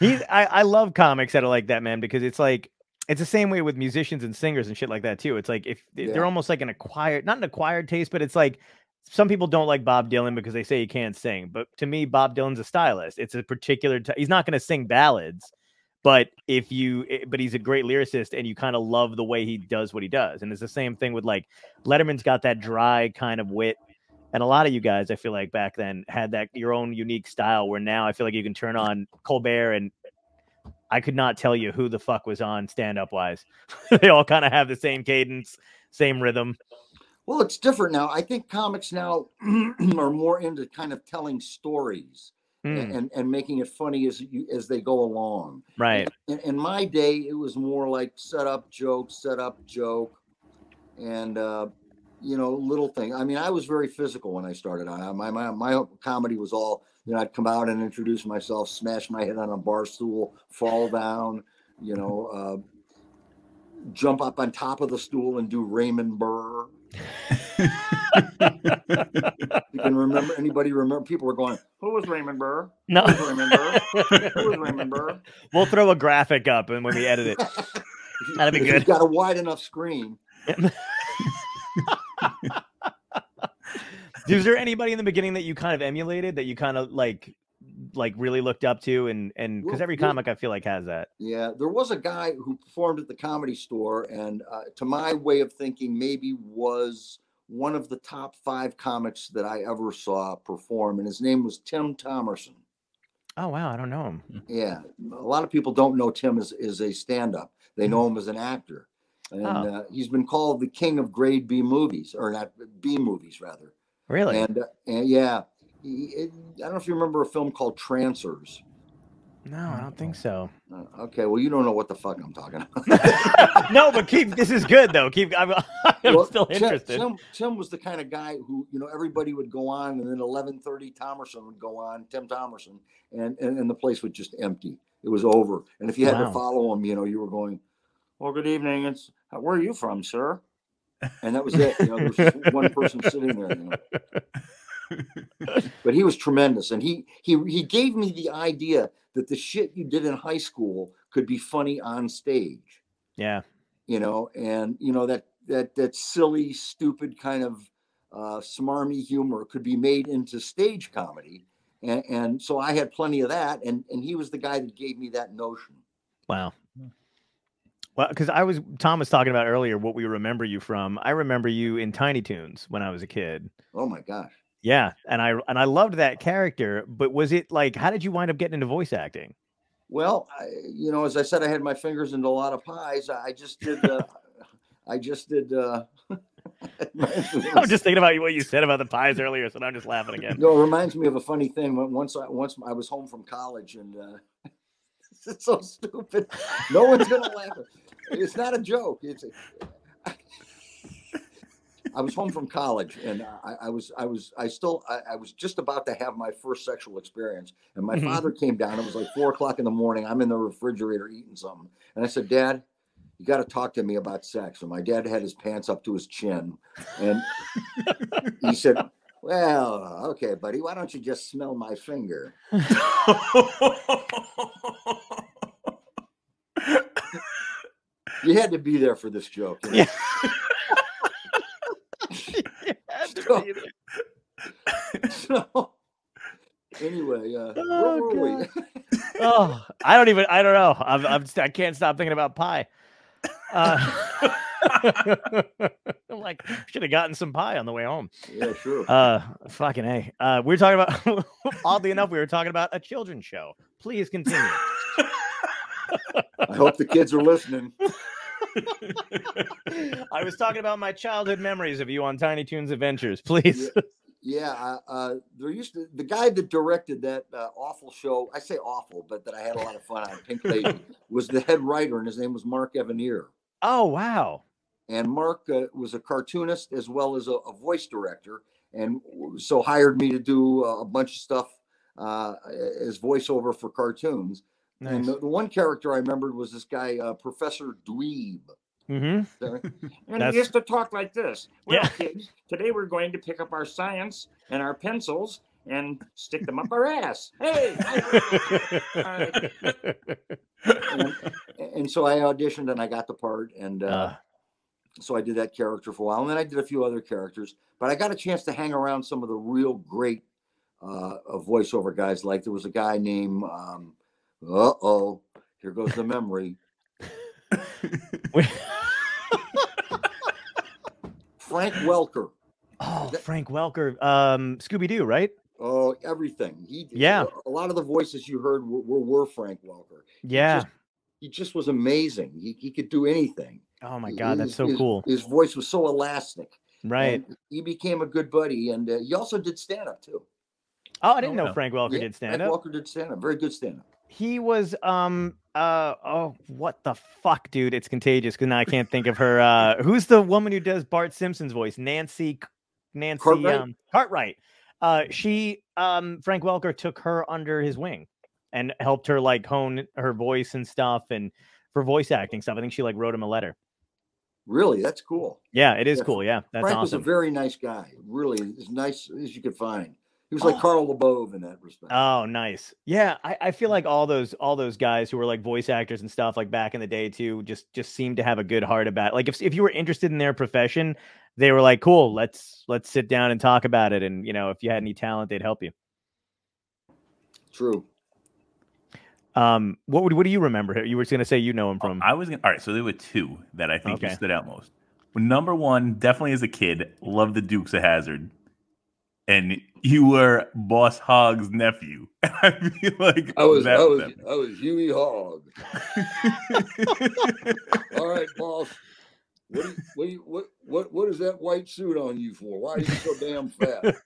Speaker 1: He's I, I love comics that are like that, man, because it's like it's the same way with musicians and singers and shit like that too. It's like if
Speaker 2: Yeah.
Speaker 1: they're almost like an acquired, not an acquired taste, but it's like some people don't like Bob Dylan because they say he can't sing. But to me, Bob Dylan's a stylist. It's a particular. T- he's not going to sing ballads, but if you, eh, but he's a great lyricist, and you kind of love the way he does what he does. And it's the same thing with like Letterman's got that dry kind of wit. And a lot of you guys, I feel like back then had that your own unique style. Where now I feel like you can turn on Colbert, and I could not tell you who the fuck was on stand up wise. they all kind of have the same cadence, same rhythm.
Speaker 2: Well, it's different now. I think comics now are more into kind of telling stories
Speaker 1: Hmm,
Speaker 2: and, and making it funny as you as they go along.
Speaker 1: right.
Speaker 2: In, in my day, it was more like set up joke, set up joke, and uh, you know, little thing. I mean, I was very physical when I started. I, my my my comedy was all you know. I'd come out and introduce myself, smash my head on a bar stool, fall down, you know, uh, jump up on top of the stool and do Raymond Burr. You can remember anybody remember? People were going,
Speaker 5: Who was Raymond Burr?
Speaker 1: No.
Speaker 5: Who was Raymond Burr? Who was Raymond Burr?
Speaker 1: we'll throw a graphic up and when we edit it. That'd be good.
Speaker 2: You've got a wide enough screen.
Speaker 1: Is there anybody in the beginning that you kind of emulated that you kind of like like really looked up to and and because every comic I feel like has that.
Speaker 2: Yeah, there was a guy who performed at the comedy store, and uh, to my way of thinking, maybe was one of the top five comics that I ever saw perform, and his name was Tim Thomerson.
Speaker 1: Oh wow, I don't know him.
Speaker 2: Yeah, a lot of people don't know Tim as, as a stand-up; they know him as an actor, and
Speaker 1: Oh.
Speaker 2: uh, he's been called the king of grade B movies, or not B movies, rather.
Speaker 1: Really?
Speaker 2: And, uh, and yeah, it, I don't know if you remember a film called Trancers.
Speaker 1: no, I don't think so.
Speaker 2: Uh, okay, well, you don't know what the fuck I'm talking about.
Speaker 1: no, but keep this is good though. Keep I'm, I'm
Speaker 2: Well,
Speaker 1: still
Speaker 2: Tim-
Speaker 1: interested.
Speaker 2: Tim, Tim was the kind of guy who, you know, everybody would go on, and then eleven thirty, Thomerson would go on, Tim Thomerson, and, and and the place would just empty. It was over. And if you had
Speaker 1: Wow.
Speaker 2: to follow him, you know, you were going,
Speaker 5: Well, good evening. It's where are you from, sir?
Speaker 2: And that was it. You know, there was just one person sitting there. You know. But he was tremendous, and he he he gave me the idea that the shit you did in high school could be funny on stage.
Speaker 1: yeah.
Speaker 2: you know, and you know that that that silly, stupid kind of uh, smarmy humor could be made into stage comedy, and, and so I had plenty of that, and and he was the guy that gave me that notion.
Speaker 1: Wow. Well, because I was Tom was talking about earlier what we remember you from. I remember you in Tiny Toons when I was a kid.
Speaker 2: Oh my gosh!
Speaker 1: Yeah, and I and I loved that character. But was it like, how did you wind up getting into voice acting?
Speaker 2: Well, I, you know, as I said, I had my fingers into a lot of pies. I just did. Uh, I just did. Uh,
Speaker 1: I'm just thinking about what you said about the pies earlier, so I'm just laughing again.
Speaker 2: No, it reminds me of a funny thing. Once I once I was home from college, and uh, it's so stupid. No one's gonna laugh. It's not a joke. It's. I was home from college, and I, I was I was I still I, I was just about to have my first sexual experience, and my
Speaker 1: Mhm.
Speaker 2: father came down. It was like four o'clock in the morning. I'm in the refrigerator eating something, and I said, "Dad." You got to talk to me about sex. And my dad had his pants up to his chin, and he said, well, okay, buddy, why don't you just smell my finger? You had to be there for this joke. know?
Speaker 1: Yeah.
Speaker 2: So- So, anyway, uh,
Speaker 1: Oh,
Speaker 2: where were we?
Speaker 1: oh, I don't even. I don't know. I'm, I'm. I can't stop thinking about pie. Uh, I'm like, should have gotten some pie on the way home.
Speaker 2: yeah, sure.
Speaker 1: Uh, fucking a. Uh, we were talking about. oddly enough, we were talking about a children's show. Please continue.
Speaker 2: I hope the kids are listening.
Speaker 1: I was talking about my childhood memories of you on Tiny Toons Adventures. Please.
Speaker 2: Yeah, uh, there used to the guy that directed that uh, awful show. I say awful, but that I had a lot of fun on. Pink Lady was the head writer, and his name was Mark Evanier.
Speaker 1: Oh wow.
Speaker 2: and Mark uh, was a cartoonist as well as a, a voice director, and so hired me to do a, a bunch of stuff uh, as voiceover for cartoons.
Speaker 1: Nice.
Speaker 2: And the, the one character I remembered was this guy, uh, Professor Dweeb.
Speaker 1: Hmm
Speaker 5: And
Speaker 1: That's-
Speaker 5: he used to talk like this. Well,
Speaker 1: Yeah.
Speaker 5: kids, today we're going to pick up our science and our pencils and stick them up our ass. Hey! I-
Speaker 2: and, and so I auditioned and I got the part, and uh,
Speaker 1: Uh,
Speaker 2: so I did that character for a while, and then I did a few other characters. But I got a chance to hang around some of the real great uh, voiceover guys. Like there was a guy named, um, uh oh, here goes the memory, Frank Welker.
Speaker 1: oh, Frank Welker, um, Scooby Doo, right?
Speaker 2: Oh, everything. He
Speaker 1: Yeah.
Speaker 2: A lot of the voices you heard were, were, were Frank Welker.
Speaker 1: Yeah.
Speaker 2: just- He just was amazing. He, he could do anything.
Speaker 1: oh my God, that's so
Speaker 2: his-
Speaker 1: cool.
Speaker 2: His voice was so elastic.
Speaker 1: Right.
Speaker 2: and he became a good buddy, and uh, he also did stand up too.
Speaker 1: Oh, I didn't know
Speaker 3: yeah.
Speaker 1: Frank Welker
Speaker 2: Yeah,
Speaker 1: did stand
Speaker 2: Frank
Speaker 1: up.
Speaker 2: Walker did stand up. Very good stand up.
Speaker 1: He was um uh oh what the fuck, dude? It's contagious because now I can't think of her. Uh who's the woman who does Bart Simpson's voice? Nancy Nancy
Speaker 2: Cartwright?
Speaker 1: um Cartwright. Uh she um Frank Welker took her under his wing and helped her like hone her voice and stuff and for voice acting stuff. I think she like wrote him a letter.
Speaker 2: Really, that's cool.
Speaker 1: Yeah, it is
Speaker 2: Yeah,
Speaker 1: cool. Yeah, that's
Speaker 2: Frank was a
Speaker 1: awesome.
Speaker 2: very nice guy. Really, as nice as you could find. He was like
Speaker 1: Oh.
Speaker 2: Carl LaBove in that respect.
Speaker 1: Oh, nice. Yeah, I, I feel like all those all those guys who were like voice actors and stuff like back in the day too, just just seemed to have a good heart about. Like if if you were interested in their profession, they were like, "Cool, let's let's sit down and talk about it." And you know, if you had any talent, they'd help you.
Speaker 2: True.
Speaker 1: Um, what would what do you remember? You were going to say you know him
Speaker 3: Oh,
Speaker 1: from.
Speaker 3: I was gonna, all right. So there were two that I think
Speaker 1: Okay.
Speaker 3: just stood out most. Number one, definitely as a kid, loved the Dukes of Hazzard, and you were Boss Hogg's nephew. I feel like
Speaker 2: I was,
Speaker 3: that
Speaker 2: I was,
Speaker 3: them.
Speaker 2: I was Hughie Hogg. All right, boss. What, do you- what, do you- what, what, what is that white suit on you for? Why are you so damn fat?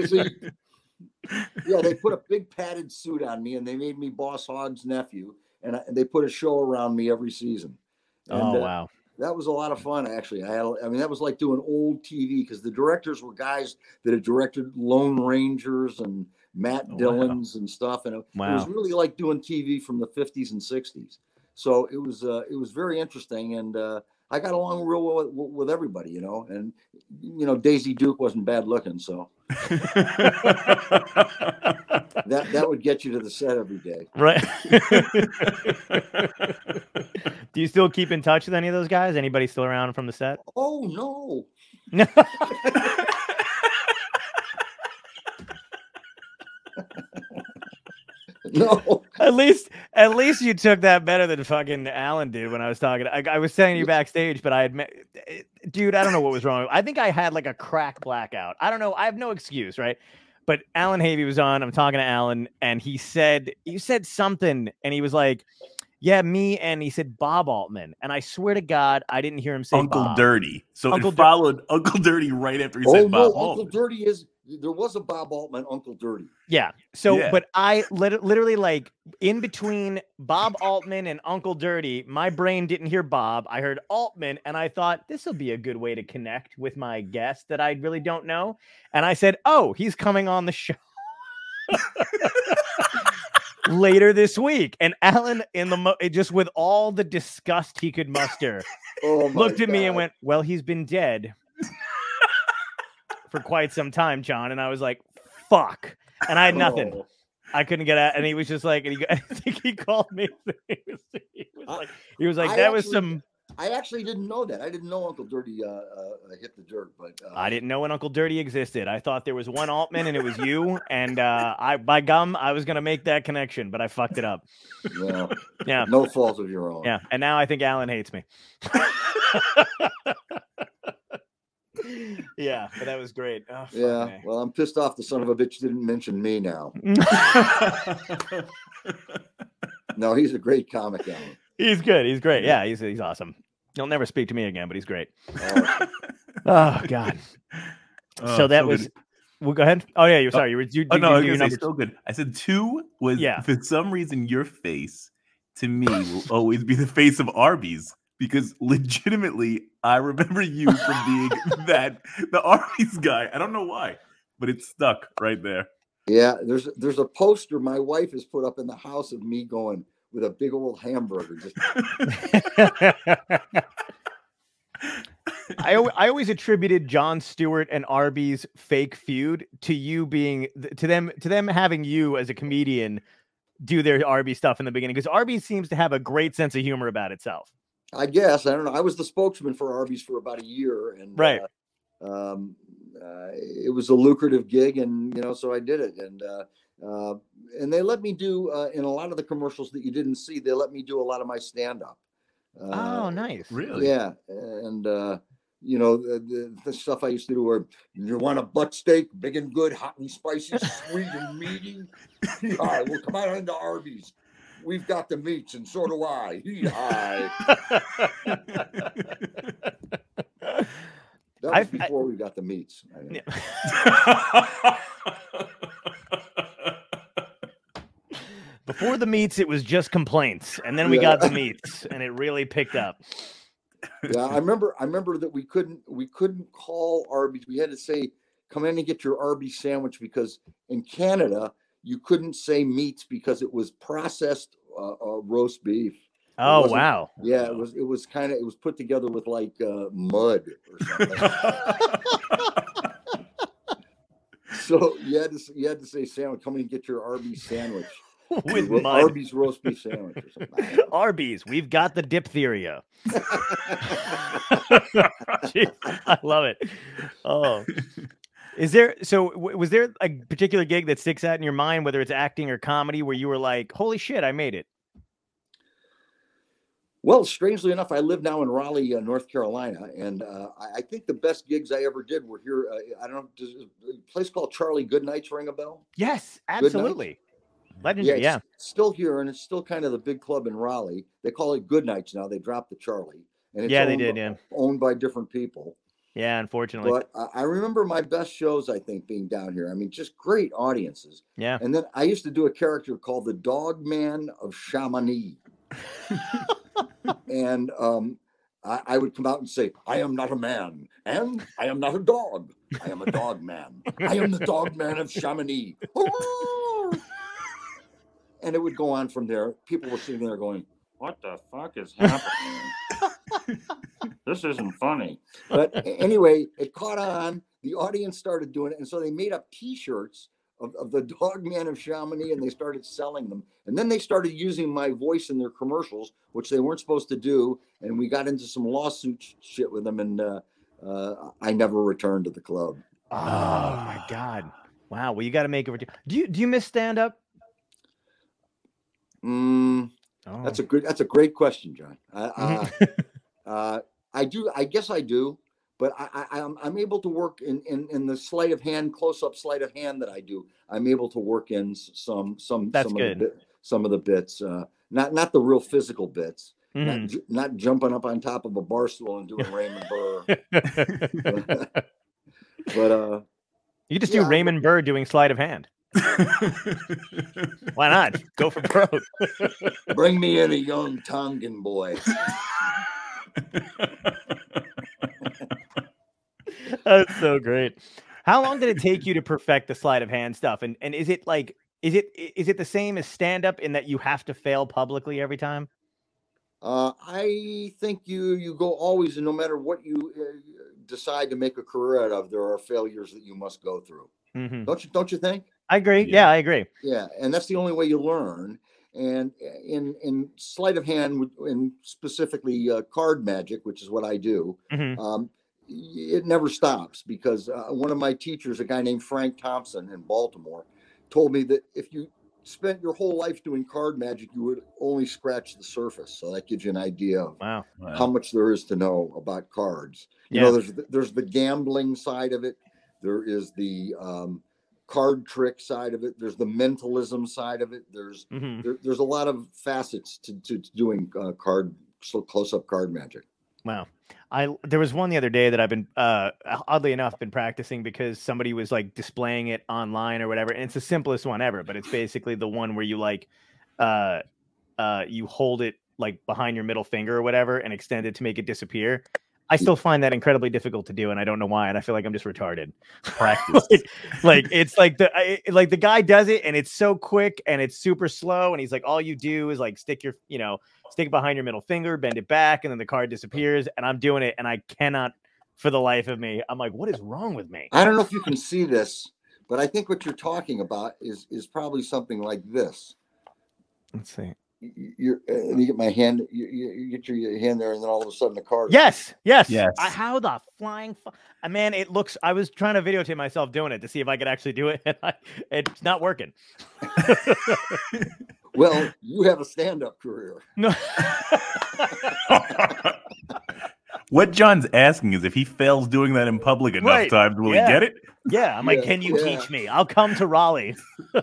Speaker 2: They yeah, they put a big padded suit on me, and they made me Boss Hogg's nephew, and, I, and they put a show around me every season. And,
Speaker 1: oh
Speaker 2: uh,
Speaker 1: wow.
Speaker 2: That was a lot of fun actually. I had, I mean, that was like doing old TV because the directors were guys that had directed Lone Rangers and Matt
Speaker 3: Oh, wow.
Speaker 2: Dillon's and stuff, and it, it was really like doing TV from the 50s and 60s. So it was uh, it was very interesting, and uh, I got along real well with, with everybody, you know. And you know, Daisy Duke wasn't bad looking, so that that would get you to the set every day.
Speaker 1: Right. do you still keep in touch with any of those guys? Anybody still around from the set?
Speaker 2: Oh no,
Speaker 1: No.
Speaker 2: no.
Speaker 1: At least, at least you took that better than fucking Alan did when I was talking. I, I was saying you backstage, but I admit, dude, I don't know what was wrong. I think I had like a crack blackout. I don't know. I have no excuse, right? But Allan Havey was on. I'm talking to Alan, and he said, you said something, and he was like, "Yeah, me," and he said Bob Altman, and I swear to God, I didn't hear him say
Speaker 3: Uncle
Speaker 1: Bob.
Speaker 3: Dirty. So
Speaker 1: Uncle
Speaker 3: it
Speaker 1: Dir-
Speaker 3: followed Uncle Dirty right after he
Speaker 2: Oh
Speaker 3: said
Speaker 2: no,
Speaker 3: Bob
Speaker 2: Uncle Dirty is there was a Bob Altman Uncle Dirty.
Speaker 1: Yeah. So,
Speaker 3: Yeah.
Speaker 1: but I lit- literally like in between Bob Altman and Uncle Dirty, my brain didn't hear Bob. I heard Altman, and I thought this will be a good way to connect with my guest that I really don't know. And I said, "Oh, he's coming on the show." Later this week, and Alan, in the mo- just with all the disgust he could muster,
Speaker 2: Oh,
Speaker 1: looked at me and went, "Well, he's been dead for quite some time, John." And I was like, "Fuck," and I had nothing.
Speaker 2: Oh.
Speaker 1: I couldn't get out, and he was just like, and he, I think he called me. He was, he was
Speaker 2: I-
Speaker 1: like, he was like, that was some.
Speaker 2: I actually didn't know that. I didn't know Uncle Dirty uh, uh, uh, hit the dirt, but uh,
Speaker 1: I didn't know when Uncle Dirty existed. I thought there was one Altman, and it was you. And uh, I, by gum, I was gonna make that connection, but I fucked it up.
Speaker 2: yeah,
Speaker 1: Yeah,
Speaker 2: no fault of your own.
Speaker 1: yeah. And now I think Alan hates me. yeah, but that was great. Oh,
Speaker 2: Yeah,
Speaker 1: me.
Speaker 2: well, I'm pissed off the son of a bitch didn't mention me now. No, he's a great comic, Alan.
Speaker 1: he's good. He's great. Yeah, he's he's awesome. He'll never speak to me again, but he's great.
Speaker 2: Uh,
Speaker 1: Oh God.
Speaker 3: Oh,
Speaker 1: so that
Speaker 3: good.
Speaker 1: was. Well, go ahead. Oh yeah, you're sorry. You were. You,
Speaker 3: Oh
Speaker 1: you,
Speaker 3: no, I was
Speaker 1: you,
Speaker 3: gonna
Speaker 1: number
Speaker 3: still good. I said two was
Speaker 1: Yeah.
Speaker 3: for some reason your face to me will always be the face of Arby's because legitimately I remember you from being that the Arby's guy. I don't know why, but it's stuck right there.
Speaker 2: yeah, there's there's a poster my wife has put up in the house of me going, with a big old hamburger. Just
Speaker 1: I, I always attributed Jon Stewart and Arby's fake feud to you being to them to them having you as a comedian do their Arby's stuff in the beginning because Arby seems to have a great sense of humor about itself.
Speaker 2: I guess I don't know. I was the spokesman for Arby's for about a year, and
Speaker 1: Right.
Speaker 2: uh, um, uh, it was a lucrative gig, and you know, so I did it, and uh, uh, and they let me do uh, in a lot of the commercials that you didn't see. They let me do a lot of my stand up.
Speaker 1: oh, nice.
Speaker 3: Really?
Speaker 2: Yeah, and uh, you know the, the, the stuff I used to do. Where you want a butt steak, big and good, hot and spicy, sweet and meaty. All right, well, come on into Arby's. We've got the meats, and so do I. Hi. That was
Speaker 1: I've- I-
Speaker 2: before we got the meats.
Speaker 1: Yeah. Before the meats, it was just complaints, and then we
Speaker 2: Yeah.
Speaker 1: got the meats, and it really picked up.
Speaker 2: yeah, I remember. I remember that we couldn't. We couldn't call Arby's. We had to say, "Come in and get your Arby's sandwich," because in Canada you couldn't say meats because it was processed uh, uh, roast beef.
Speaker 1: Oh wow!
Speaker 2: Yeah, it was. It was kind of. It was put together with like uh, mud or something. so you had to. You had to say, "Sandwich, come in and get your Arby's sandwich."
Speaker 1: With
Speaker 2: Ro-
Speaker 1: mud.
Speaker 2: Arby's roast beef sandwich or something. I don't know.
Speaker 1: Arby's, we've got the diphtheria. Jeez, I love it. Oh, is there so? w- Was there a particular gig that sticks out in your mind, whether it's acting or comedy, where you were like, "Holy shit, I made it"?
Speaker 2: Well, strangely enough, I live now in Raleigh, uh, North Carolina, and uh, I, I think the best gigs I ever did were here. Uh, I don't know, does a place called Charlie Goodnights ring a bell?
Speaker 1: Yes, absolutely.
Speaker 2: Yeah,
Speaker 1: Legendary,
Speaker 2: it's
Speaker 1: yeah.
Speaker 2: still here, and it's still kind of the big club in Raleigh. They call it Goodnights now. They dropped the Charlie, and it's
Speaker 1: Yeah, they did,
Speaker 2: by-
Speaker 1: yeah.
Speaker 2: owned by different people.
Speaker 1: Yeah, unfortunately.
Speaker 2: But I, remember my best shows. I think being down here. I mean, just great audiences.
Speaker 1: yeah.
Speaker 2: And then I used to do a character called the Dog Man of Chamonix. and um, I, I would come out and say, I am not a man, and I am not a dog. I am a dog man. I am the dog man of Chamonix. and it would go on from there. People were sitting there going,
Speaker 5: What the fuck is happening? this isn't funny.
Speaker 2: but anyway, it caught on. The audience started doing it. And so they made up t shirts of, of the dog man of Chamonix and they started selling them. And then they started using my voice in their commercials, which they weren't supposed to do. And we got into some lawsuit sh- shit with them. And uh, uh, I never returned to the club.
Speaker 1: Oh my god! Wow. Well, you got to make it. retu- Do you do you miss stand up?
Speaker 2: Mm,
Speaker 1: Oh.
Speaker 2: that's a good, that's a great question, John. Uh, uh,
Speaker 1: Mhm.
Speaker 2: Uh, I do, I guess I do. But I, I, I'm, I'm able to work in, in, in the sleight of hand, close up sleight of hand that I do. I'm able to work in some some
Speaker 1: That's
Speaker 2: some
Speaker 1: good.
Speaker 2: of the bit, some of the bits, uh, not not the real physical bits,
Speaker 1: Mhm.
Speaker 2: not, ju- not jumping up on top of a bar stool and doing Raymond Burr. but uh,
Speaker 1: you just
Speaker 2: Yeah.
Speaker 1: do Raymond Burr doing sleight of hand. Why not? Go for broke.
Speaker 2: bring me in a young Tongan boy.
Speaker 1: That's so great. How long did it take you to perfect the sleight of hand stuff? And and is it like is it i- is it the same as stand up in that you have to fail publicly every time?
Speaker 2: Uh, I think you you go always, and no matter what you uh, decide to make a career out of, there are failures that you must go through.
Speaker 1: Mhm.
Speaker 2: Don't you? Don't you think?
Speaker 1: I agree.
Speaker 3: Yeah.
Speaker 1: Yeah, I agree.
Speaker 2: Yeah, and that's the only way you learn. And uh, in in sleight of hand, and specifically uh, card magic, which is what I do,
Speaker 1: Mhm.
Speaker 2: um, it never stops because uh, one of my teachers, a guy named Frank Thompson in Baltimore, told me that if you spent your whole life doing card magic, you would only scratch the surface. So that gives you an idea of
Speaker 1: Wow.
Speaker 2: how much there is to know about cards. You
Speaker 1: Yeah.
Speaker 2: know, there's the, there's the gambling side of it. There is the um, card trick side of it. There's the mentalism side of it. There's
Speaker 1: Mhm.
Speaker 2: there, there's a lot of facets to, to, to doing uh, card so close up card magic.
Speaker 1: Wow. I there was one the other day that I've been uh oddly enough been practicing because somebody was like displaying it online or whatever. And it's the simplest one ever, but it's basically the one where you like uh uh you hold it like behind your middle finger or whatever and extend it to make it disappear. I still find that incredibly difficult to do, and I don't know why. And I feel like I'm just retarded.
Speaker 3: Practice.
Speaker 1: like, like, it's like the I, like the guy does it, and it's so quick and it's super slow, and he's like, all you do is like stick your you know stick it behind your middle finger, bend it back, and then the card disappears. And I'm doing it, and I cannot for the life of me. I'm like, what is wrong with me?
Speaker 2: I don't know if you can see this, but I think what you're talking about is is probably something like this.
Speaker 1: Let's see.
Speaker 2: You- You're, uh, you get my hand, you, you, you get your your hand there, and then all of a sudden the car
Speaker 1: Yes, yes,
Speaker 3: Yes.
Speaker 1: I, how the flying? Fu- uh, man, it looks. I was trying to videotape myself doing it to see if I could actually do it, and I, it's not working.
Speaker 2: Well, you have a stand-up career.
Speaker 1: no.
Speaker 3: what John's asking is if he fails doing that in public enough
Speaker 1: Right,
Speaker 3: times, will
Speaker 1: yeah.
Speaker 3: he get it?
Speaker 1: yeah, I'm like, can you
Speaker 2: yeah.
Speaker 1: teach me? I'll come to Raleigh.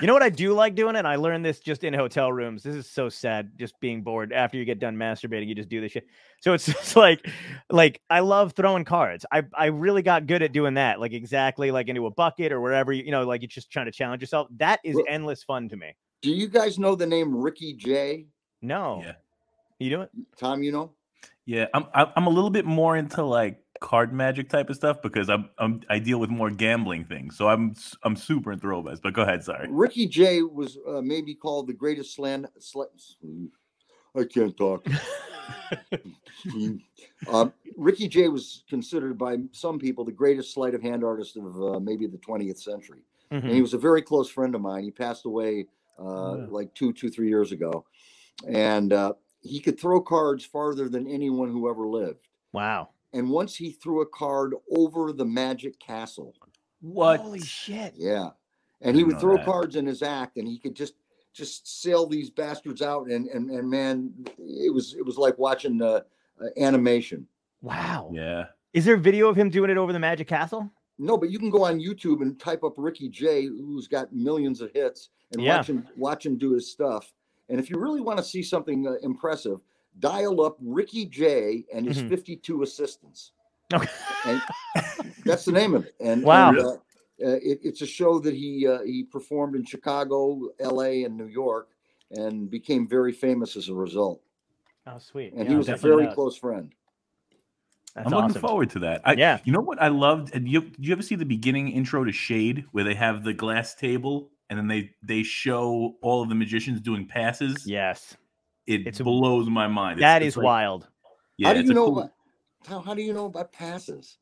Speaker 1: you know what I do like doing, and I learned this just in hotel rooms. This is so sad, just being bored after you get done masturbating. You just do this shit. So it's just like, like I love throwing cards. I I really got good at doing that, like exactly like into a bucket or wherever you you know, like you're just trying to challenge yourself. That is
Speaker 2: Well-
Speaker 1: endless fun to me.
Speaker 2: Do you guys know the name Ricky Jay?
Speaker 1: No,
Speaker 3: Yeah.
Speaker 1: You do it.
Speaker 2: Tom, you know?
Speaker 3: Yeah, I'm I'm a little bit more into like card magic type of stuff because I'm, I'm I deal with more gambling things. So I'm I'm super enthralled by this. But go ahead, sorry.
Speaker 2: Ricky Jay was uh, maybe called the greatest slant. Sl- I can't talk. um, Ricky Jay was considered by some people the greatest sleight of hand artist of uh, maybe the 20th century.
Speaker 1: Mhm.
Speaker 2: and he was a very close friend of mine. He passed away uh,
Speaker 1: Yeah.
Speaker 2: like two, two, three years ago, and uh, he could throw cards farther than anyone who ever lived.
Speaker 1: Wow.
Speaker 2: And once he threw a card over the Magic Castle,
Speaker 3: What?
Speaker 1: Holy shit.
Speaker 2: yeah, and he would throw
Speaker 3: that.
Speaker 2: cards in his act, and he could just just sail these bastards out, and and and man, it was it was like watching uh, uh, animation.
Speaker 1: Wow.
Speaker 3: Yeah.
Speaker 1: Is there a video of him doing it over the Magic Castle?
Speaker 2: No, but you can go on YouTube and type up Ricky Jay, who's got millions of hits, and
Speaker 1: Yeah.
Speaker 2: watch him watch him do his stuff. And if you really want to see something uh, impressive, dial up Ricky Jay and his
Speaker 1: Mhm.
Speaker 2: 52 assistants.
Speaker 1: Okay.
Speaker 2: And that's the name of it. And
Speaker 1: Wow.
Speaker 2: and, uh, uh, it, it's a show that he uh, he performed in Chicago, L.A., and New York, and became very famous as a result.
Speaker 1: Oh, sweet.
Speaker 2: And
Speaker 1: Yeah,
Speaker 2: he was a very
Speaker 1: check
Speaker 2: close friend.
Speaker 1: That's
Speaker 3: I'm
Speaker 1: awesome.
Speaker 3: looking forward to that. I,
Speaker 1: Yeah.
Speaker 3: You know what I loved? And you, do you ever see the beginning intro to Shade where they have the glass table and then they they show all of the magicians doing passes?
Speaker 1: Yes.
Speaker 3: It
Speaker 1: It's a-
Speaker 3: blows my mind.
Speaker 1: That
Speaker 3: It's-
Speaker 1: is
Speaker 3: it's like-
Speaker 1: wild.
Speaker 3: Yeah,
Speaker 2: how do you know
Speaker 3: cool-
Speaker 2: about how, how do you know about passes?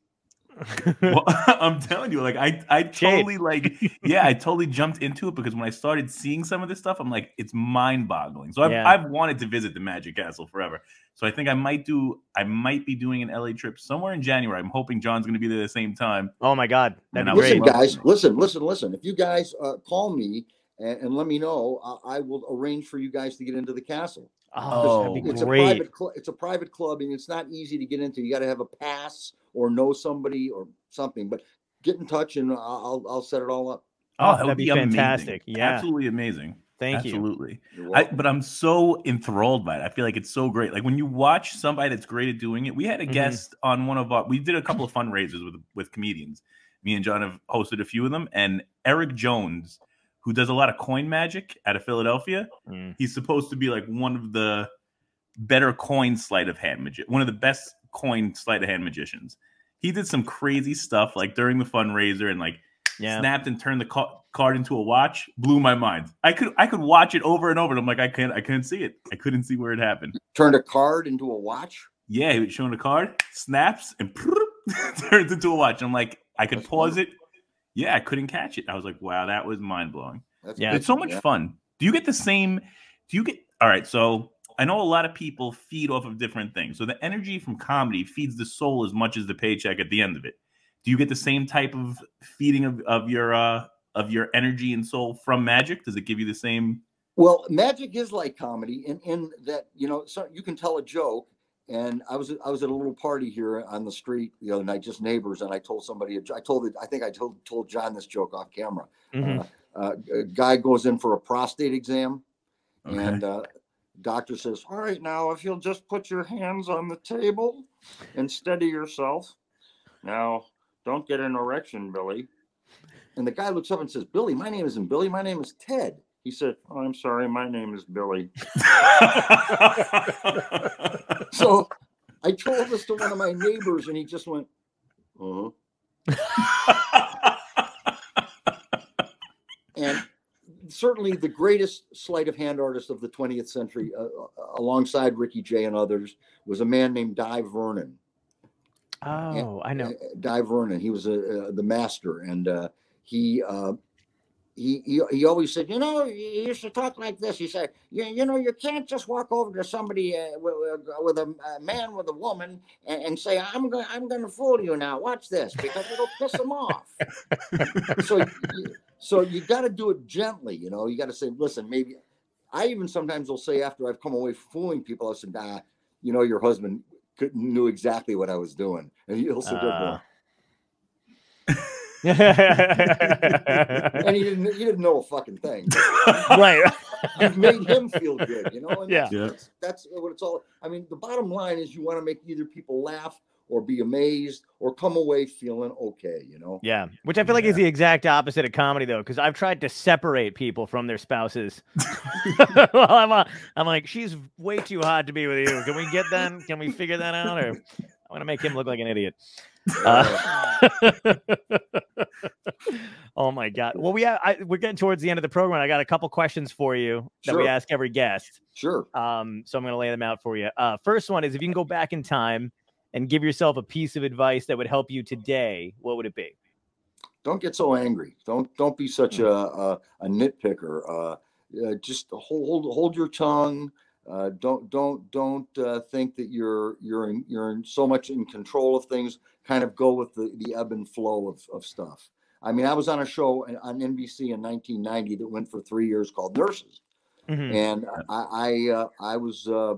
Speaker 3: Well, I'm telling you, like I, I
Speaker 1: Shade.
Speaker 3: totally like, yeah, I totally jumped into it because when I started seeing some of this stuff, I'm like, it's mind-boggling. So I've,
Speaker 1: Yeah.
Speaker 3: I've wanted to visit the Magic Castle forever. So I think I might do, I might be doing an LA trip somewhere in January. I'm hoping John's going to be there at the same time.
Speaker 1: oh my God. That'd
Speaker 3: And
Speaker 1: be
Speaker 2: listen,
Speaker 1: great.
Speaker 2: guys, listen, listen, listen. If you guys uh, call me and, and let me know, I, I will arrange for you guys to get into the castle.
Speaker 1: Oh, that'd be
Speaker 2: It's a private, cl- it's a private club, and it's not easy to get into. You got to have a pass or know somebody or something. But get in touch, and I'll I'll, I'll set it all up.
Speaker 1: Oh,
Speaker 3: Oh, that
Speaker 1: that'd
Speaker 3: would
Speaker 1: be
Speaker 3: be, amazing.
Speaker 1: fantastic. Yeah.
Speaker 3: Absolutely amazing.
Speaker 1: Thank you.
Speaker 3: Absolutely.
Speaker 2: You're
Speaker 3: I,
Speaker 2: welcome.
Speaker 3: but I'm so enthralled by it. I feel like it's so great. Like when you watch somebody that's great at doing it. We had a
Speaker 1: Mhm.
Speaker 3: guest on one of our. We did a couple of fundraisers with with comedians. Me and John have hosted a few of them. And Eric Jones, who does a lot of coin magic out of Philadelphia,
Speaker 1: Mm.
Speaker 3: he's supposed to be like one of the better coin sleight of hand magic, one of the best coin sleight of hand magicians. He did some crazy stuff like during the fundraiser and like
Speaker 1: Yeah.
Speaker 3: snapped and turned the ca- card into a watch blew my mind i could i could watch it over and over and i'm like i can't i couldn't see it i couldn't see where it happened
Speaker 2: Turned a card into a watch.
Speaker 3: yeah he was showing a card snaps and turns into a watch i'm like i could
Speaker 2: That's
Speaker 3: pause
Speaker 2: cool.
Speaker 3: it yeah i couldn't catch it i was like wow that was mind-blowing
Speaker 1: Yeah.
Speaker 2: good.
Speaker 3: it's so much
Speaker 2: Yeah.
Speaker 3: fun do you get the same do you get all right so i know a lot of people feed off of different things so the energy from comedy feeds the soul as much as the paycheck at the end of it do you get the same type of feeding of, of your uh of your energy and soul from magic does it give you the same
Speaker 2: Well, magic is like comedy in, in that you know so you can tell a joke. And I was I was at a little party here on the street the other night, just neighbors, and I told somebody I told it I think I told told John this joke off camera.
Speaker 1: Mhm.
Speaker 2: Uh, a guy goes in for a prostate exam,
Speaker 3: Okay.
Speaker 2: and uh, doctor says, "All right, now if you'll just put your hands on the table and steady yourself. Now, don't get an erection, Billy." And the guy looks up and says, "Billy, my name isn't Billy. My name is Ted."
Speaker 5: He said, oh, I'm sorry, my name is Billy. So I told this to one of my neighbors, and he just went, uh And certainly the greatest sleight of hand artist of the 20th century, uh, uh, alongside Ricky Jay and others, was a man named Dai Vernon.
Speaker 1: Oh, I know.
Speaker 2: Uh, Dai Vernon. He was a, uh, the master, and uh, he, uh, he he he always said, you know, he used to talk like this. He said, you, you know, you can't just walk over to somebody uh, with, with a, a man with a woman and, and say, I'm going I'm going to fool you now. Watch this because it'll piss them off. so you- so you got to do it gently. You know, you got to say, listen, maybe. I even sometimes will say after I've come away fooling people, I said, nah, you know, your husband knew exactly what I was doing, and he'll sit there going, and he didn't he didn't know a fucking thing.
Speaker 1: right.
Speaker 2: You've made him feel good, you know. And
Speaker 1: Yeah.
Speaker 2: that's,
Speaker 3: Yeah.
Speaker 2: that's that's what it's all. I mean, the bottom line is you want to make either people laugh or be amazed or come away feeling okay, you know.
Speaker 1: Yeah, which I feel like is the exact opposite of comedy, though, because I've tried to separate people from their spouses. well, I'm, uh, I'm like, she's way too hot to be with you. Can we get that? Can we figure that out? Or I want to make him look like an idiot. Uh, oh my god! Well, we have, I, we're getting towards the end of the program. I got a couple questions for you that we ask every guest.
Speaker 2: Sure.
Speaker 1: Um, so I'm going to lay them out for you. Uh, first one is if you can go back in time and give yourself a piece of advice that would help you today, what would it be?
Speaker 2: Don't get so angry. Don't don't be such
Speaker 1: Hmm.
Speaker 2: a a, a nitpicker. Uh, uh, just hold hold your tongue. Uh, don't don't don't uh, think that you're you're in, you're in so much in control of things. Kind of go with the, the ebb and flow of, of stuff. I mean, I was on a show on NBC in 1990 that went for three years called Nurses,
Speaker 1: Mhm.
Speaker 2: and I I, uh, I was uh,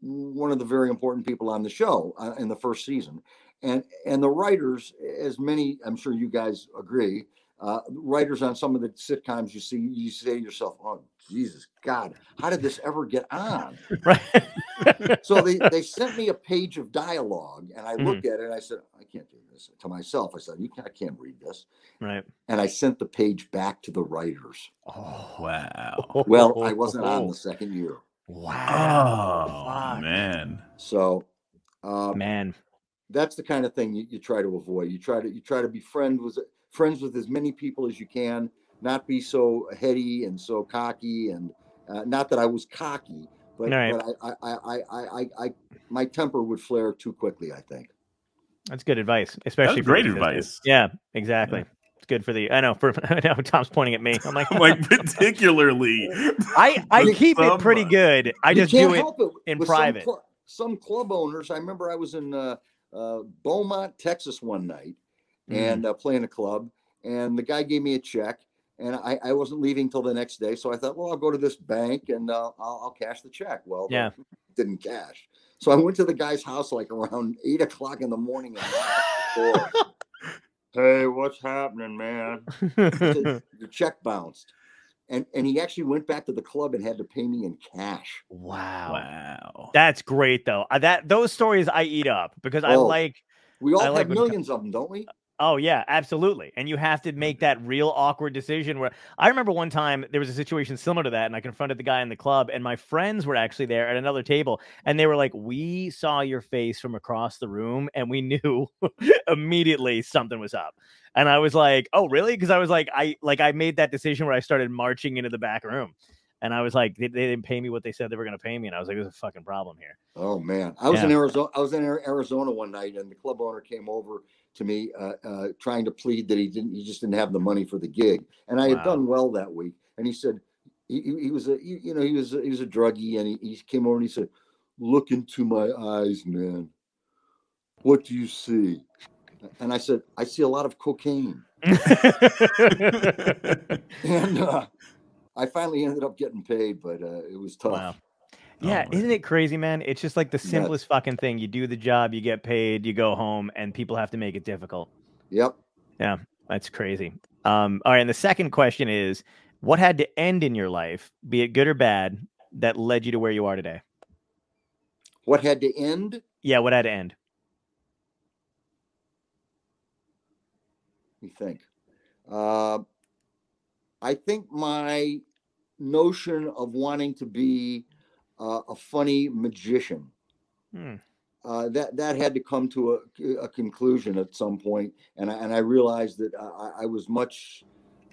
Speaker 2: one of the very important people on the show uh, in the first season, and and the writers, as many I'm sure you guys agree, uh, writers on some of the sitcoms you see, you say to yourself, "Oh Jesus God, how did this ever get on?"
Speaker 1: Right.
Speaker 2: So they they sent me a page of dialogue, and I
Speaker 1: Mhm.
Speaker 2: at it, and I said, "I can't do this." To myself, I said, "You can't, I can't read this,"
Speaker 1: right.
Speaker 2: and I sent the page back to the writers.
Speaker 1: Oh,
Speaker 3: wow.
Speaker 2: Well, I wasn't on the second year,
Speaker 1: Wow.
Speaker 3: Oh man.
Speaker 2: so. Uh,
Speaker 1: Man.
Speaker 2: that's the kind of thing you, you try to avoid. You try to you try to be friend with friends with as many people as you can, not be so heady and so cocky. And uh, not that I was cocky, but,
Speaker 1: Right.
Speaker 2: but I, I, I, I, I, I, my temper would flare too quickly. I think.
Speaker 1: That's good advice, especially for
Speaker 3: great
Speaker 1: business.
Speaker 3: advice.
Speaker 1: Yeah, exactly. It's good for the. I know. For I know Tom's pointing at me. I'm like,
Speaker 3: I'm like particularly.
Speaker 1: I I
Speaker 2: You-
Speaker 1: keep it pretty good. I just
Speaker 2: can't
Speaker 1: do it.
Speaker 2: it
Speaker 1: in private.
Speaker 2: Some, cl- some club owners. I remember I was in uh, uh, Beaumont, Texas, one night,
Speaker 1: Mm.
Speaker 2: and uh, playing a club, and the guy gave me a check. And I, I wasn't leaving till the next day, so I thought, well, I'll go to this bank and uh, I'll, I'll cash the check. Well,
Speaker 1: Yeah.
Speaker 2: didn't cash. So I went to the guy's house like around eight o'clock in the morning. And knocked on the door.
Speaker 5: Hey, what's happening, man?
Speaker 2: the check bounced. And, and he actually went back to the club and had to pay me in cash.
Speaker 1: wow.
Speaker 3: Wow.
Speaker 1: That's great though. That those stories I eat up because I
Speaker 2: Oh.
Speaker 1: like.
Speaker 2: We all
Speaker 1: I
Speaker 2: have
Speaker 1: like
Speaker 2: millions of them, don't we?
Speaker 1: Oh yeah, absolutely. And you have to make that real awkward decision where I remember one time there was a situation similar to that and I confronted the guy in the club and my friends were actually there at another table and they were like, "We saw your face from across the room and we knew immediately something was up." And I was like, "Oh, really?" Because I was like I like I made that decision where I started marching into the back room. And I was like, they, they didn't pay me what they said they were going to pay me, and I was like, "There's a fucking problem here."
Speaker 2: Oh man, I was in Arizona. I was in Arizona one night, and the club owner came over to me, uh, uh, trying to plead that he didn't, he just didn't have the money for the gig, and I had done well that week. And he said, he, he he was a, he- you know, he was a, he was a druggie, and he, he came over and he said, "Look into my eyes, man. What do you see?" And I said, "I see a lot of cocaine." And uh, I finally ended up getting paid, but uh, it was tough.
Speaker 1: Wow. Yeah,
Speaker 3: my
Speaker 1: isn't it crazy, man? It's just like the
Speaker 2: Nuts.
Speaker 1: simplest fucking thing. You do the job, you get paid, you go home, and people have to make it difficult.
Speaker 2: Yep.
Speaker 1: Yeah, that's crazy. Um, all right, and the second question is what had to end in your life, be it good or bad, that led you to where you are today?
Speaker 2: What had to end?
Speaker 1: Yeah, what had to end?
Speaker 2: Let me think. Uh, I think my notion of wanting to be uh, a funny magician.
Speaker 1: Hmm.
Speaker 2: Uh, that that had to come to a, a conclusion at some point, and I, and I realized that I, I was much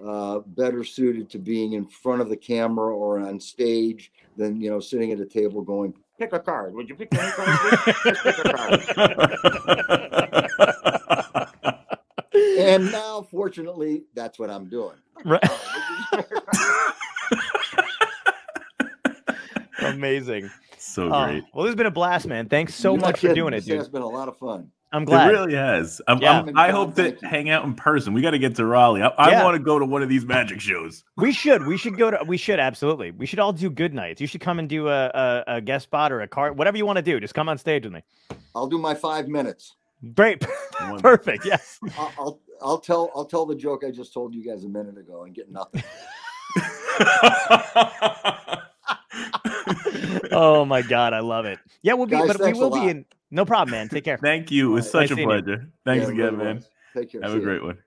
Speaker 2: uh, better suited to being in front of the camera or on stage than you know sitting at a table going pick a card. Would you pick any card? Pick a card. and now, fortunately, that's what I'm doing.
Speaker 1: Right. Amazing.
Speaker 3: so
Speaker 1: Oh,
Speaker 3: great.
Speaker 1: well, this has been a blast, man. Thanks so
Speaker 2: You're
Speaker 1: much for doing it,
Speaker 2: This
Speaker 1: dude.
Speaker 2: has been a lot of fun.
Speaker 1: I'm glad.
Speaker 3: It really has. I'm,
Speaker 1: Yeah.
Speaker 3: I'm- I hope to hang out in person. We got to get to Raleigh. I, I
Speaker 1: Yeah.
Speaker 3: want to go to one of these magic shows.
Speaker 1: We should. We should go to. We should absolutely. We should all do good nights. You should come and do a, a, a guest spot or a card, whatever you want to do. Just come on stage with me.
Speaker 2: I'll do my five minutes.
Speaker 1: Great. Perfect. Yes.
Speaker 2: I'll, I'll I'll tell I'll tell the joke I just told you guys a minute ago and get nothing.
Speaker 1: Oh my god, I love it. Yeah, we'll be.
Speaker 2: Guys,
Speaker 1: but we will be in. No problem, man. Take care.
Speaker 3: Thank you. It was
Speaker 2: Nice
Speaker 3: such a
Speaker 1: seeing you.
Speaker 3: pleasure. Thanks
Speaker 2: Yeah,
Speaker 3: again, man.
Speaker 2: Take care.
Speaker 3: Have
Speaker 2: See
Speaker 3: a
Speaker 2: ya.
Speaker 3: great one.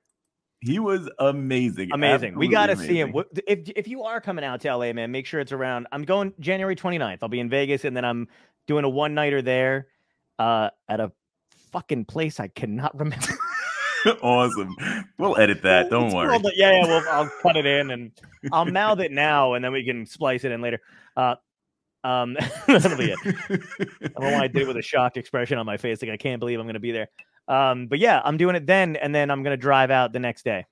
Speaker 3: He was amazing.
Speaker 1: Amazing. We got to see him. If if you are coming out to LA, man, make sure it's around. I'm going January 29th. I'll be in Vegas, and then I'm doing a one nighter there, uh, at a fucking place I cannot remember.
Speaker 3: awesome. We'll edit that. Don't
Speaker 1: It's
Speaker 3: worry.
Speaker 1: called, like- yeah, yeah. Well, I'll cut it in and I'll mouth it now, and then we can splice it in later. Uh, um, that'll be it. I don't want to do it with a shocked expression on my face, like I can't believe I'm going to be there. Um, but yeah, I'm doing it then, and then I'm going to drive out the next day.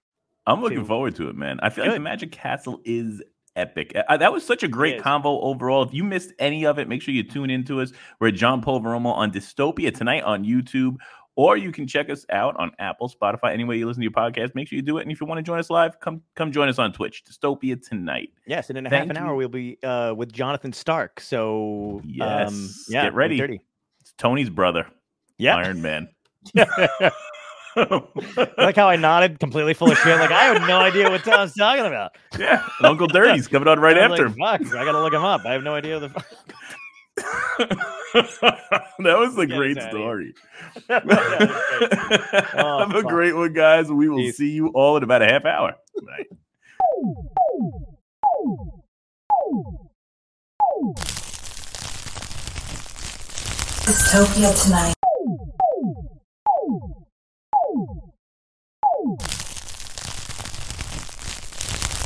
Speaker 3: I'm looking
Speaker 1: to-
Speaker 3: forward to it, man. I feel like the Magic Castle is epic. Uh, that was such a great combo overall. If you missed any of it, make sure you tune into us. We're at John Pulveromo on Dystopia tonight on YouTube, or you can check us out on Apple, Spotify, any way you listen to your podcast. Make sure you do it. And if you want to join us live, come come join us on Twitch. Dystopia tonight.
Speaker 1: Yes, and in a half
Speaker 3: Thank
Speaker 1: an hour we'll be uh, with Jonathan Stark. So um,
Speaker 3: Yes,
Speaker 1: yeah,
Speaker 3: get ready. It's Tony's brother,
Speaker 1: Yeah,
Speaker 3: Iron Man.
Speaker 1: like how I nodded, completely full of shit. Like I have no idea what Tom's talking about.
Speaker 3: yeah, Uncle Dirty's coming on right after
Speaker 1: like,
Speaker 3: him.
Speaker 1: Fuck, I gotta look him up. I have no idea the. Fuck-
Speaker 3: that was a
Speaker 1: Get
Speaker 3: great
Speaker 1: us outta
Speaker 3: story.
Speaker 1: Yeah, great. Oh,
Speaker 3: Have a great one, guys. We will
Speaker 1: Peace.
Speaker 3: see you all in about a half hour. Bye.
Speaker 6: Dystopia tonight.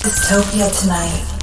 Speaker 6: Dystopia tonight.